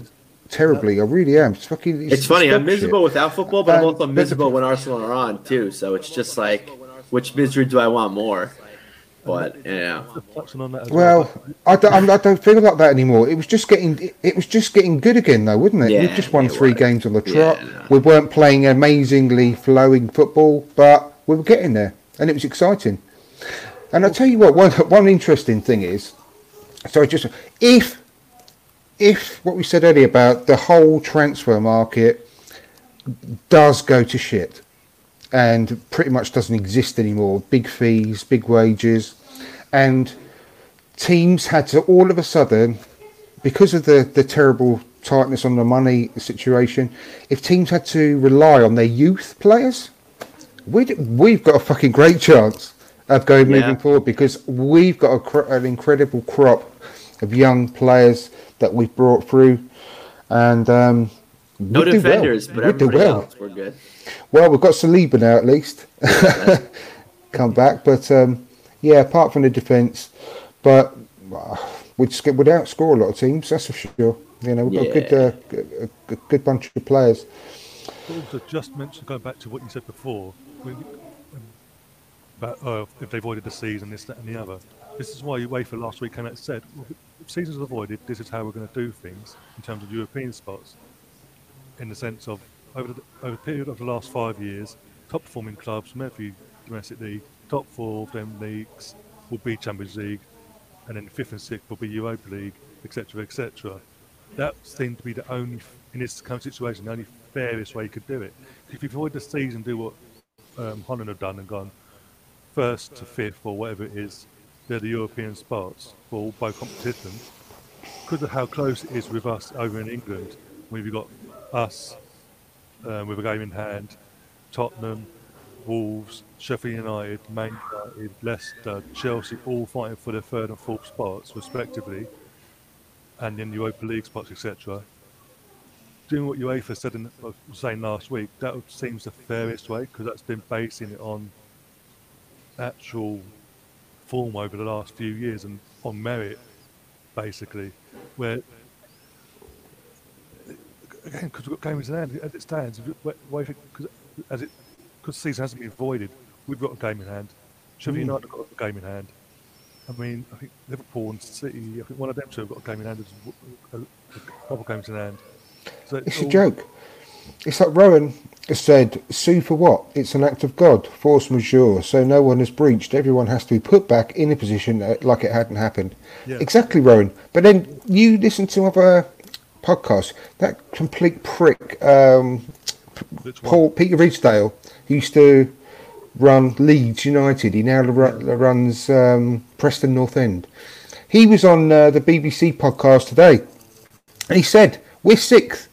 terribly. I really am. It's fucking. It's funny. I'm dog shit. miserable without football, but I'm also miserable when Arsenal are on too. So it's just like, which misery do I want more? But yeah, Touching on that as Well, I don't, I'm- don't feel like that anymore. It was just getting, it, was just getting good again, though, wasn't it? Yeah, We've just won three was. games on the Yeah, trot. no. We weren't playing amazingly flowing football, but we were getting there, and it was exciting. And I tell you what, one one interesting thing is, so just if if what we said earlier about the whole transfer market does go to shit and pretty much doesn't exist anymore, big fees, big wages, and teams had to all of a sudden, because of the, the terrible tightness on the money situation, if teams had to rely on their youth players, we'd, we've got a fucking great chance of going Yeah. moving forward because we've got a, cr- an incredible crop of young players that we've brought through, and um, no we'd do well. defenders, but We'd do everybody well. else we're good. Well, we've got Saliba now at least. Come back, but um, yeah, apart from the defence, but uh, we'd just get, we'd outscore a lot of teams. That's for sure. You know, we've got a good, uh, good, a good bunch of players. also just mentioned going back to what you said before when, um, about uh, if they avoided the season, this, that, and the other. This is why UEFA last week came out and said, well, if seasons are avoided, this is how we're going to do things in terms of European spots. In the sense of over the, over the period of the last five years, top performing clubs from every domestic league, top four of them leagues will be Champions League, and then fifth and sixth will be Europa League, etc., etc. That seemed to be the only, in this kind of situation, the only fairest way you could do it. If you avoid the season, do what um, Holland have done and gone first to fifth or whatever it is, they're the European spots for both competitions. Because of how close it is with us over in England, we've got us um, with a game in hand, Tottenham, Wolves, Sheffield United, Man United, Leicester, Chelsea, all fighting for their third and fourth spots respectively, and then Europa League spots, etc. Doing what UEFA said in, was saying last week, that seems the fairest way because that's been basing it on actual form over the last few years and on merit, basically. Where again, because we've got games in hand as it stands, because as it because the season hasn't been voided, we've got a game in hand. Sheffield Mm. United have got a game in hand. I mean, I think Liverpool and City, I think one of them two have got a game in hand, a, a couple games in hand. So It's a all- joke. It's like Rowan said, sue for what? It's an act of God, force majeure, so no one has breached. Everyone has to be put back in a position uh, like it hadn't happened. Yeah. Exactly, Rowan. But then you listen to other podcasts. That complete prick, um, Paul Peter Ridsdale, who used to run Leeds United. He now ru- runs um, Preston North End. He was on uh, the BBC podcast today, and he said, "We're sixth.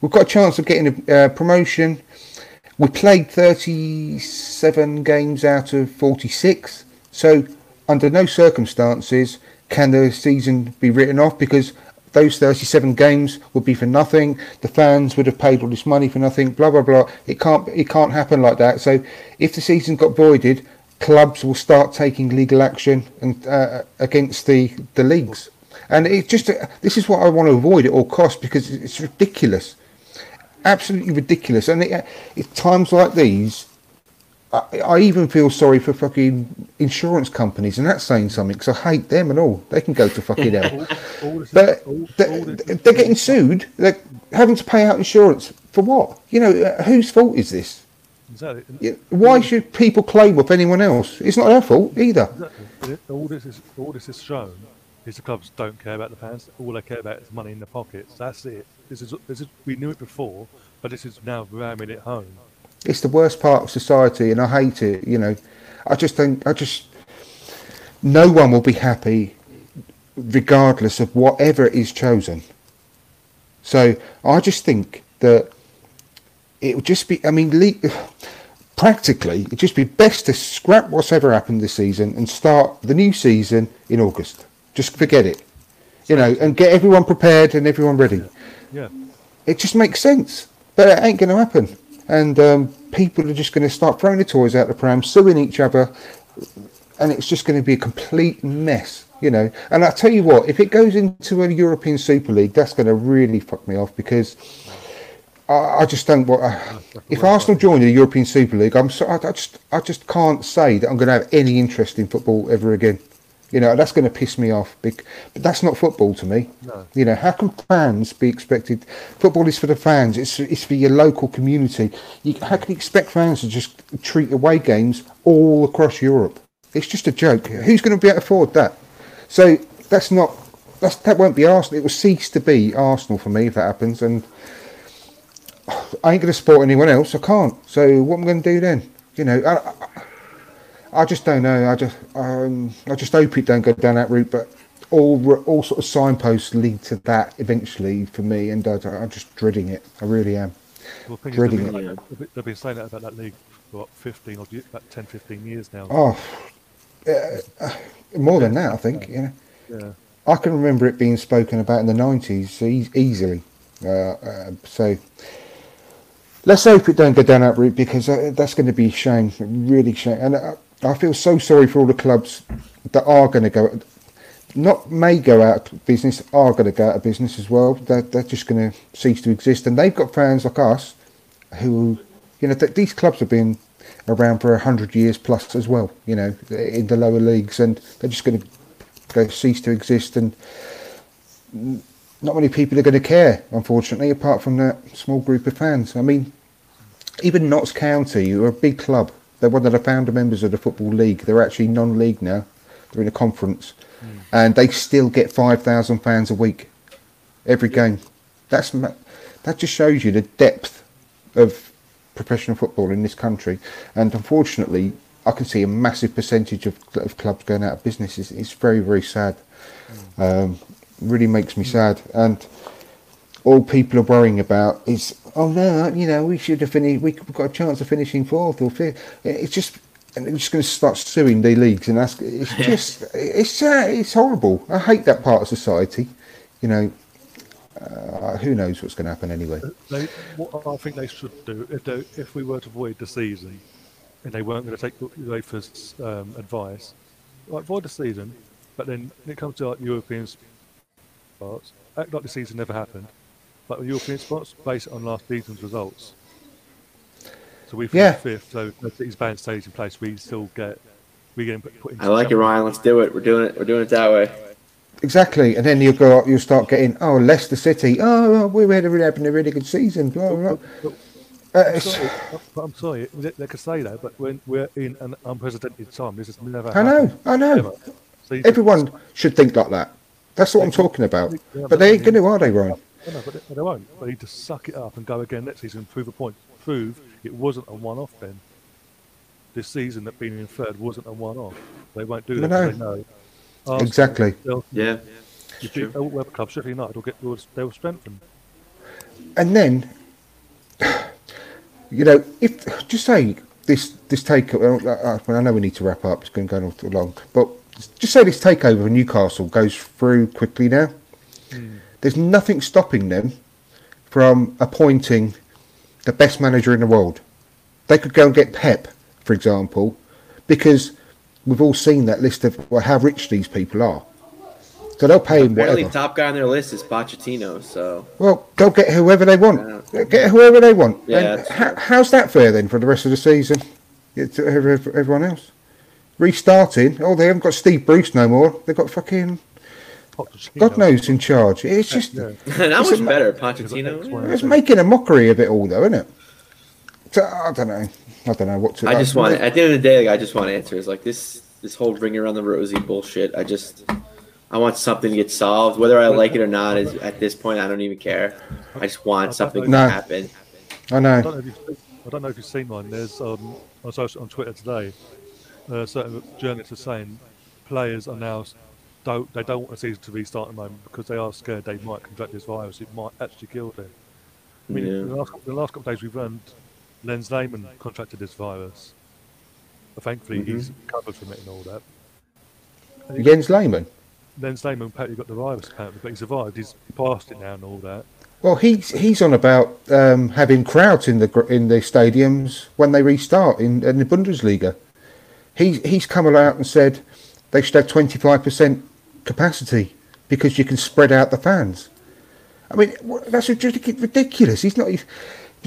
We've got a chance of getting a uh, promotion. We played 37 games out of 46, so under no circumstances can the season be written off because." Those 37 games would be for nothing. The fans would have paid all this money for nothing. Blah blah blah. It can't. It can't happen like that. So, if the season got voided, clubs will start taking legal action and uh, against the the leagues. And it just uh, this is what I want to avoid at all costs because it's ridiculous, absolutely ridiculous. And it, at times like these, I, I even feel sorry for fucking insurance companies, and that's saying something because I hate them and all. They can go to fucking hell. all But all- they're, they're getting sued. They're having to pay out insurance for what? You know, uh, whose fault is this? Exactly. Yeah, Why should people claim off anyone else? It's not their fault either. Exactly. All this is all this is shown is the clubs don't care about the fans. All they care about is money in their pockets. That's it. This is this is we knew it before, but this is now ramming it home. It's the worst part of society, and I hate it. You know, I just think I just no one will be happy, regardless of whatever is chosen. So I just think that it would just be. I mean, le- practically, it'd just be best to scrap what's ever happened this season and start the new season in August. Just forget it, you know, and get everyone prepared and everyone ready Yeah. it just makes sense. But it ain't going to happen. And um, people are just going to start throwing the toys out the pram, suing each other, and it's just going to be a complete mess, you know. And I tell you what, if it goes into a European Super League, that's going to really fuck me off because I, I just don't want. Uh, if Arsenal join the European Super League, I'm so, I, I just I just can't say that I'm going to have any interest in football ever again. You know, that's going to piss me off. But that's not football to me. No. You know, how can fans be expected? Football is for the fans. It's it's for your local community. You, how can you expect fans to just treat away games all across Europe? It's just a joke. Who's going to be able to afford that? So that's not. That's, that won't be Arsenal. It will cease to be Arsenal for me if that happens. And I ain't going to support anyone else. I can't. So what am I going to do then? You know, I, I, I just don't know. I just, um, I just hope it don't go down that route. But all, all sort of signposts lead to that eventually for me, and I, I'm just dreading it. I really am. Well, the thing is, Dreading they've, it. been, they've, they've been saying that about that league for what, 15 or about 10, 15 years now. Oh, uh, more than that, I think. You know, Yeah. I can remember it being spoken about in the nineties e- easily. Uh, uh, so let's hope it don't go down that route because uh, that's going to be a shame, really shame. And uh, I feel so sorry for all the clubs that are going to go, not may go out of business, are going to go out of business as well. They're, they're just going to cease to exist, and they've got fans like us who, you know, th- these clubs have been around for a hundred years plus as well. You know, in the lower leagues, and they're just going to go cease to exist, and not many people are going to care, unfortunately, apart from that small group of fans. I mean, even Notts County, who are a big club, they're one of the founder members of the Football League. They're actually non-league now. They're in a conference, and they still get five thousand fans a week, every game. That's that just shows you the depth of professional football in this country. And unfortunately, I can see a massive percentage of, of clubs going out of business. It's, it's very, very sad. Um, really makes me sad. And all people are worrying about is, oh no, you know, we should have finished. We've got a chance of finishing fourth or fifth. It's just. And they're just going to start suing the leagues, and that's it's just it's uh, it's horrible. I hate that part of society. You know, uh, who knows what's going to happen anyway. They, what I think they should do, if, they, if we were to void the season, and they weren't going to take UEFA's um, advice, like void the season, but then when it comes to like European spots, act like the season never happened. But with European spots, based on last season's results. So we Yeah. finished fifth, so the city's band stays in place. We still get we get put, put into I like it, Ryan. Let's do it. We're doing it. We're doing it that way. Exactly, and then you go, you start getting, oh, Leicester City, oh, we had a really having a really good season, blah blah. blah. Uh, it's- Sorry, but I'm sorry, they, they could say that, but when we're in an unprecedented time, this has never I know, happened. I know. Ever. So you Everyone should think like that. That's what I'm talking about. Yeah, But they ain't going to, are they, Ryan? No, no, but they, they won't. They need to suck it up and go again next season and prove a point. Prove it wasn't a one-off then. This season that being in third wasn't a one-off. They won't do I that. 'cause know. They know. Arsenal, Exactly. Chelsea, Yeah. You beat all other clubs, Sheffield United will get will, they will strengthen. And then, you know, if just say this this take, well, uh, I know we need to wrap up. It's been going on too long, but just say this takeover of Newcastle goes through quickly now. There's nothing stopping them from appointing the best manager in the world. They could go and get Pep, for example, because we've all seen that list of well, how rich these people are. So they'll pay him Apparently, whatever. top guy on their list is Pochettino. So Well, they'll get whoever they want. Get whoever they want. Yeah, how's that fair then for the rest of the season? To ev- ev- everyone else. Restarting. Oh, they haven't got Steve Bruce no more. They've got fucking God knows in charge. It's just not it's much a- better, Pochettino. It's making a mockery of it all, though, isn't it? So, I don't know. I don't know what to. I just want at the end of the day, like, I just want answers. Like this, this whole ring around the rosy bullshit. I just, I want something to get solved. Whether I like it or not is at this point, I don't even care. I just want something No. to happen. I I know. don't know if I don't know if you've seen one. There's um, on social on Twitter today, uh, certain journalists are saying players are now s- don't they don't want the season to restart at the moment because they are scared they might contract this virus. It might actually kill them. I mean, Yeah. the last, the last couple of days we've learned Jens Lehmann contracted this virus. But thankfully, he's recovered from it and all that. And Jens Lehmann. Jens Lehmann apparently got the virus apparently, but he survived. He's passed it now and all that. Well, he's he's on about um, having crowds in the in the stadiums when they restart in, in the Bundesliga. He's he's come out and said they should have twenty five percent capacity because you can spread out the fans. I mean, that's ridic- ridiculous. He's not. he's-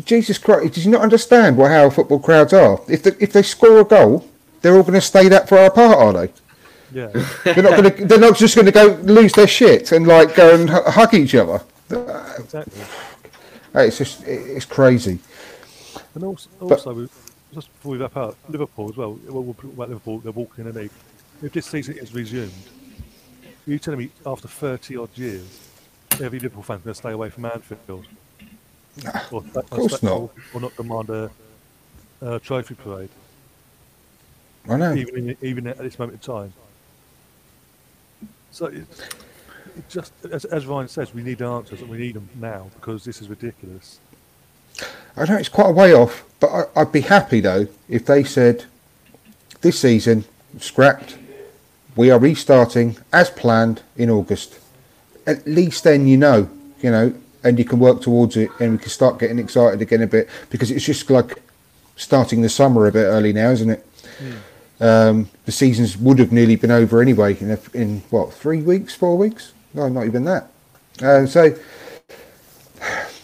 Jesus Christ, did you not understand what how football crowds are? If they, if they score a goal, they're all going to stay that far apart, are they? Yeah. They're not going to. They're not just going to go lose their shit and like go and hu- hug each other. exactly. It's just it's crazy. And also, But- also we- just before we wrap up, Liverpool as well. Well, we'll talk about Liverpool. They're walking in the league. If this season is resumed, are you telling me after 30 odd years, every Liverpool fan's going to stay away from Anfield? Or, of course not. Or, or not demand a, a trophy parade, I know. even in, even at this moment in time. So it, it just as, as Ryan says, we need answers and we need them now because this is ridiculous. I know it's quite a way off, but I, I'd be happy though if they said this season scrapped. We are restarting as planned in August. At least then you know, you know, and you can work towards it, and we can start getting excited again a bit because it's just like starting the summer a bit early now, isn't it? Um, the seasons would have nearly been over anyway in, a, in what three weeks, four weeks? No, not even that. Uh, so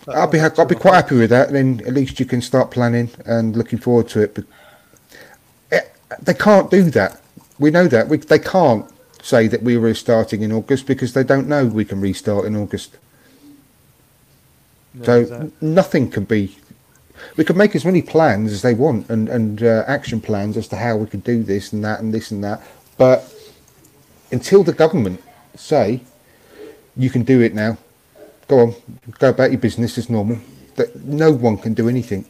I'll be ha- I'll be quite happy with that. Then at least you can start planning and looking forward to it. But eh, they can't do that. We know that. We, they can't say that we're restarting in August because they don't know we can restart in August. No, so exactly. nothing can be. We can make as many plans as they want and and uh, action plans as to how we could do this and that and this and that. But until the government say you can do it now, go on, go about your business as normal. That no one can do anything,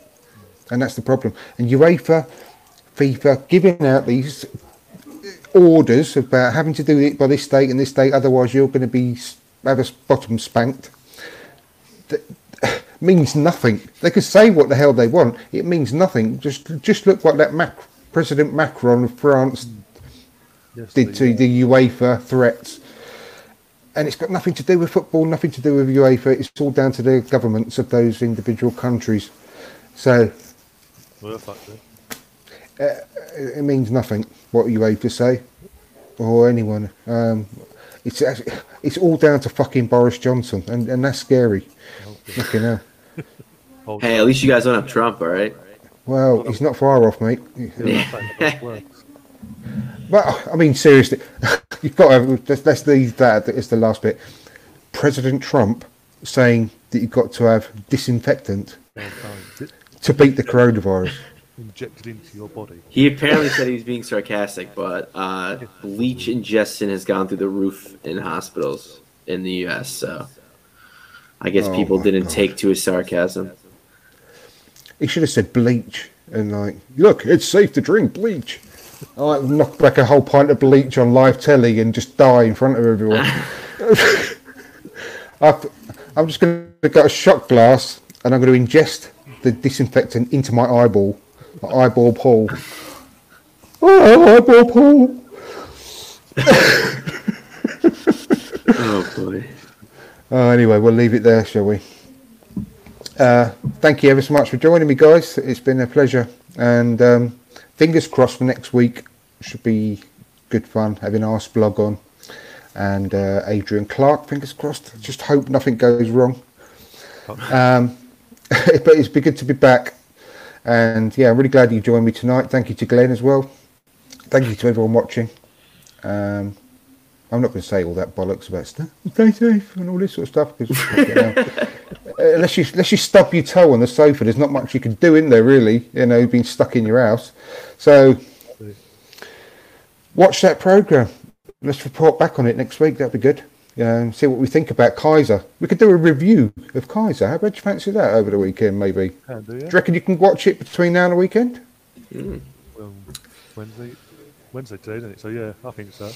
and that's the problem. And UEFA, FIFA giving out these orders about uh, having to do it by this date and this date, otherwise you're going to be have a bottom spanked. That means nothing. They could say what the hell they want. It means nothing. Just just look what that Mac- President Macron of France Yes, did to the UEFA threats. And it's got nothing to do with football, nothing to do with UEFA. It's all down to the governments of those individual countries. So Well. It it means nothing what UEFA say or anyone. Um, it's actually, it's all down to fucking Boris Johnson, and, and that's scary. Fucking hell. Hey, at least you guys don't have Trump, all right? Well, he's not far off, mate. Yeah, that's how it works. Well, I mean, seriously, you've got to. Let's, let's leave that as the last bit. President Trump saying that you've got to have disinfectant to beat the coronavirus. Injected into your body. He apparently said he was being sarcastic, but uh, bleach ingestion has gone through the roof in hospitals in the U.S. So I guess Oh people didn't God. take to his sarcasm. He should have said bleach and like, look, it's safe to drink bleach. I like knock back a whole pint of bleach on live telly and just die in front of everyone. I'm just going to get a shot glass and I'm going to ingest the disinfectant into my eyeball, my eyeball pool. Oh, eyeball pool. Oh boy. Oh, anyway, we'll leave it there, shall we? Uh, thank you ever so much for joining me, guys. It's been a pleasure, and um, fingers crossed for next week. Should be good fun having our blog on, and uh, Adrian Clarke. Fingers crossed. Just hope nothing goes wrong. Um, but it's been good to be back, and yeah, I'm really glad you joined me tonight. Thank you to Glenn as well. Thank you to everyone watching. Um, I'm not going to say all that bollocks about stuff, stay safe and all this sort of stuff because you know, unless you unless you stub your toe on the sofa, there's not much you can do in there really. You know, being stuck in your house. So watch that program. Let's report back on it next week. That'd be good. Um, see what we think about Kaiser. We could do a review of Kaiser. How about you fancy that over the weekend, maybe? Can do, Do you reckon you can watch it between now and the weekend? Um, Wednesday, Wednesday today, isn't it? So yeah, I think so.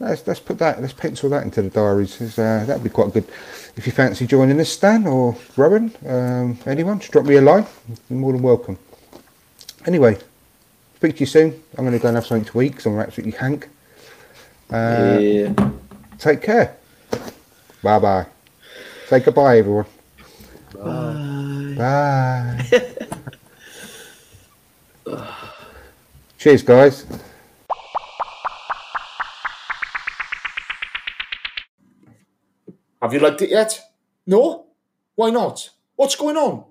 Let's let's put that. Let's pencil that into the diaries. Uh, that'd be quite good. If you fancy joining us, Stan or Rowan, um, anyone, just drop me a line. You're more than welcome. Anyway, speak to you soon. I'm going to go and have something to eat because I'm absolutely hank. Uh, yeah. Take care. Bye bye. Say goodbye, everyone. Bye. Bye. Cheers, guys. Have you liked it yet? No? Why not? What's going on?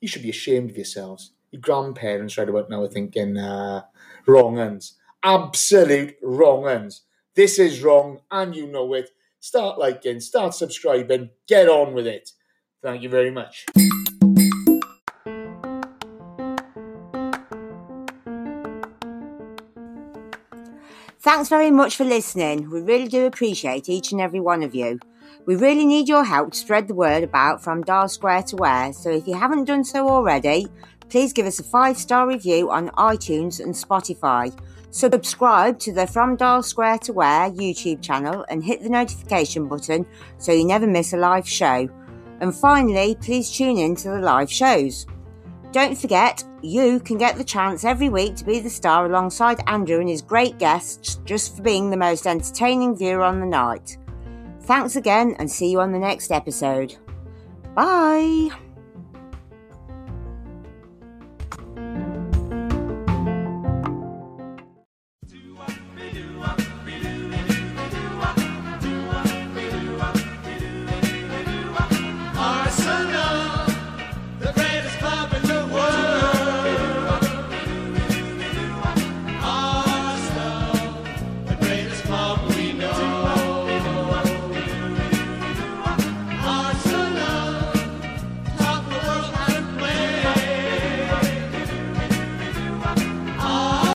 You should be ashamed of yourselves. Your grandparents right about now are thinking, uh, wrong ends. Absolute wrong uns. This is wrong, and you know it. Start liking, start subscribing, get on with it. Thank you very much. Thanks very much for listening. We really do appreciate each and every one of you. We really need your help to spread the word about From Dial Square to Where, so if you haven't done so already, please give us a five star review on iTunes and Spotify. Subscribe to the From Dial Square to Where YouTube channel and hit the notification button so you never miss a live show. And finally, please tune in to the live shows. Don't forget, you can get the chance every week to be the star alongside Andrew and his great guests just for being the most entertaining viewer on the night. Thanks again and see you on the next episode. Bye!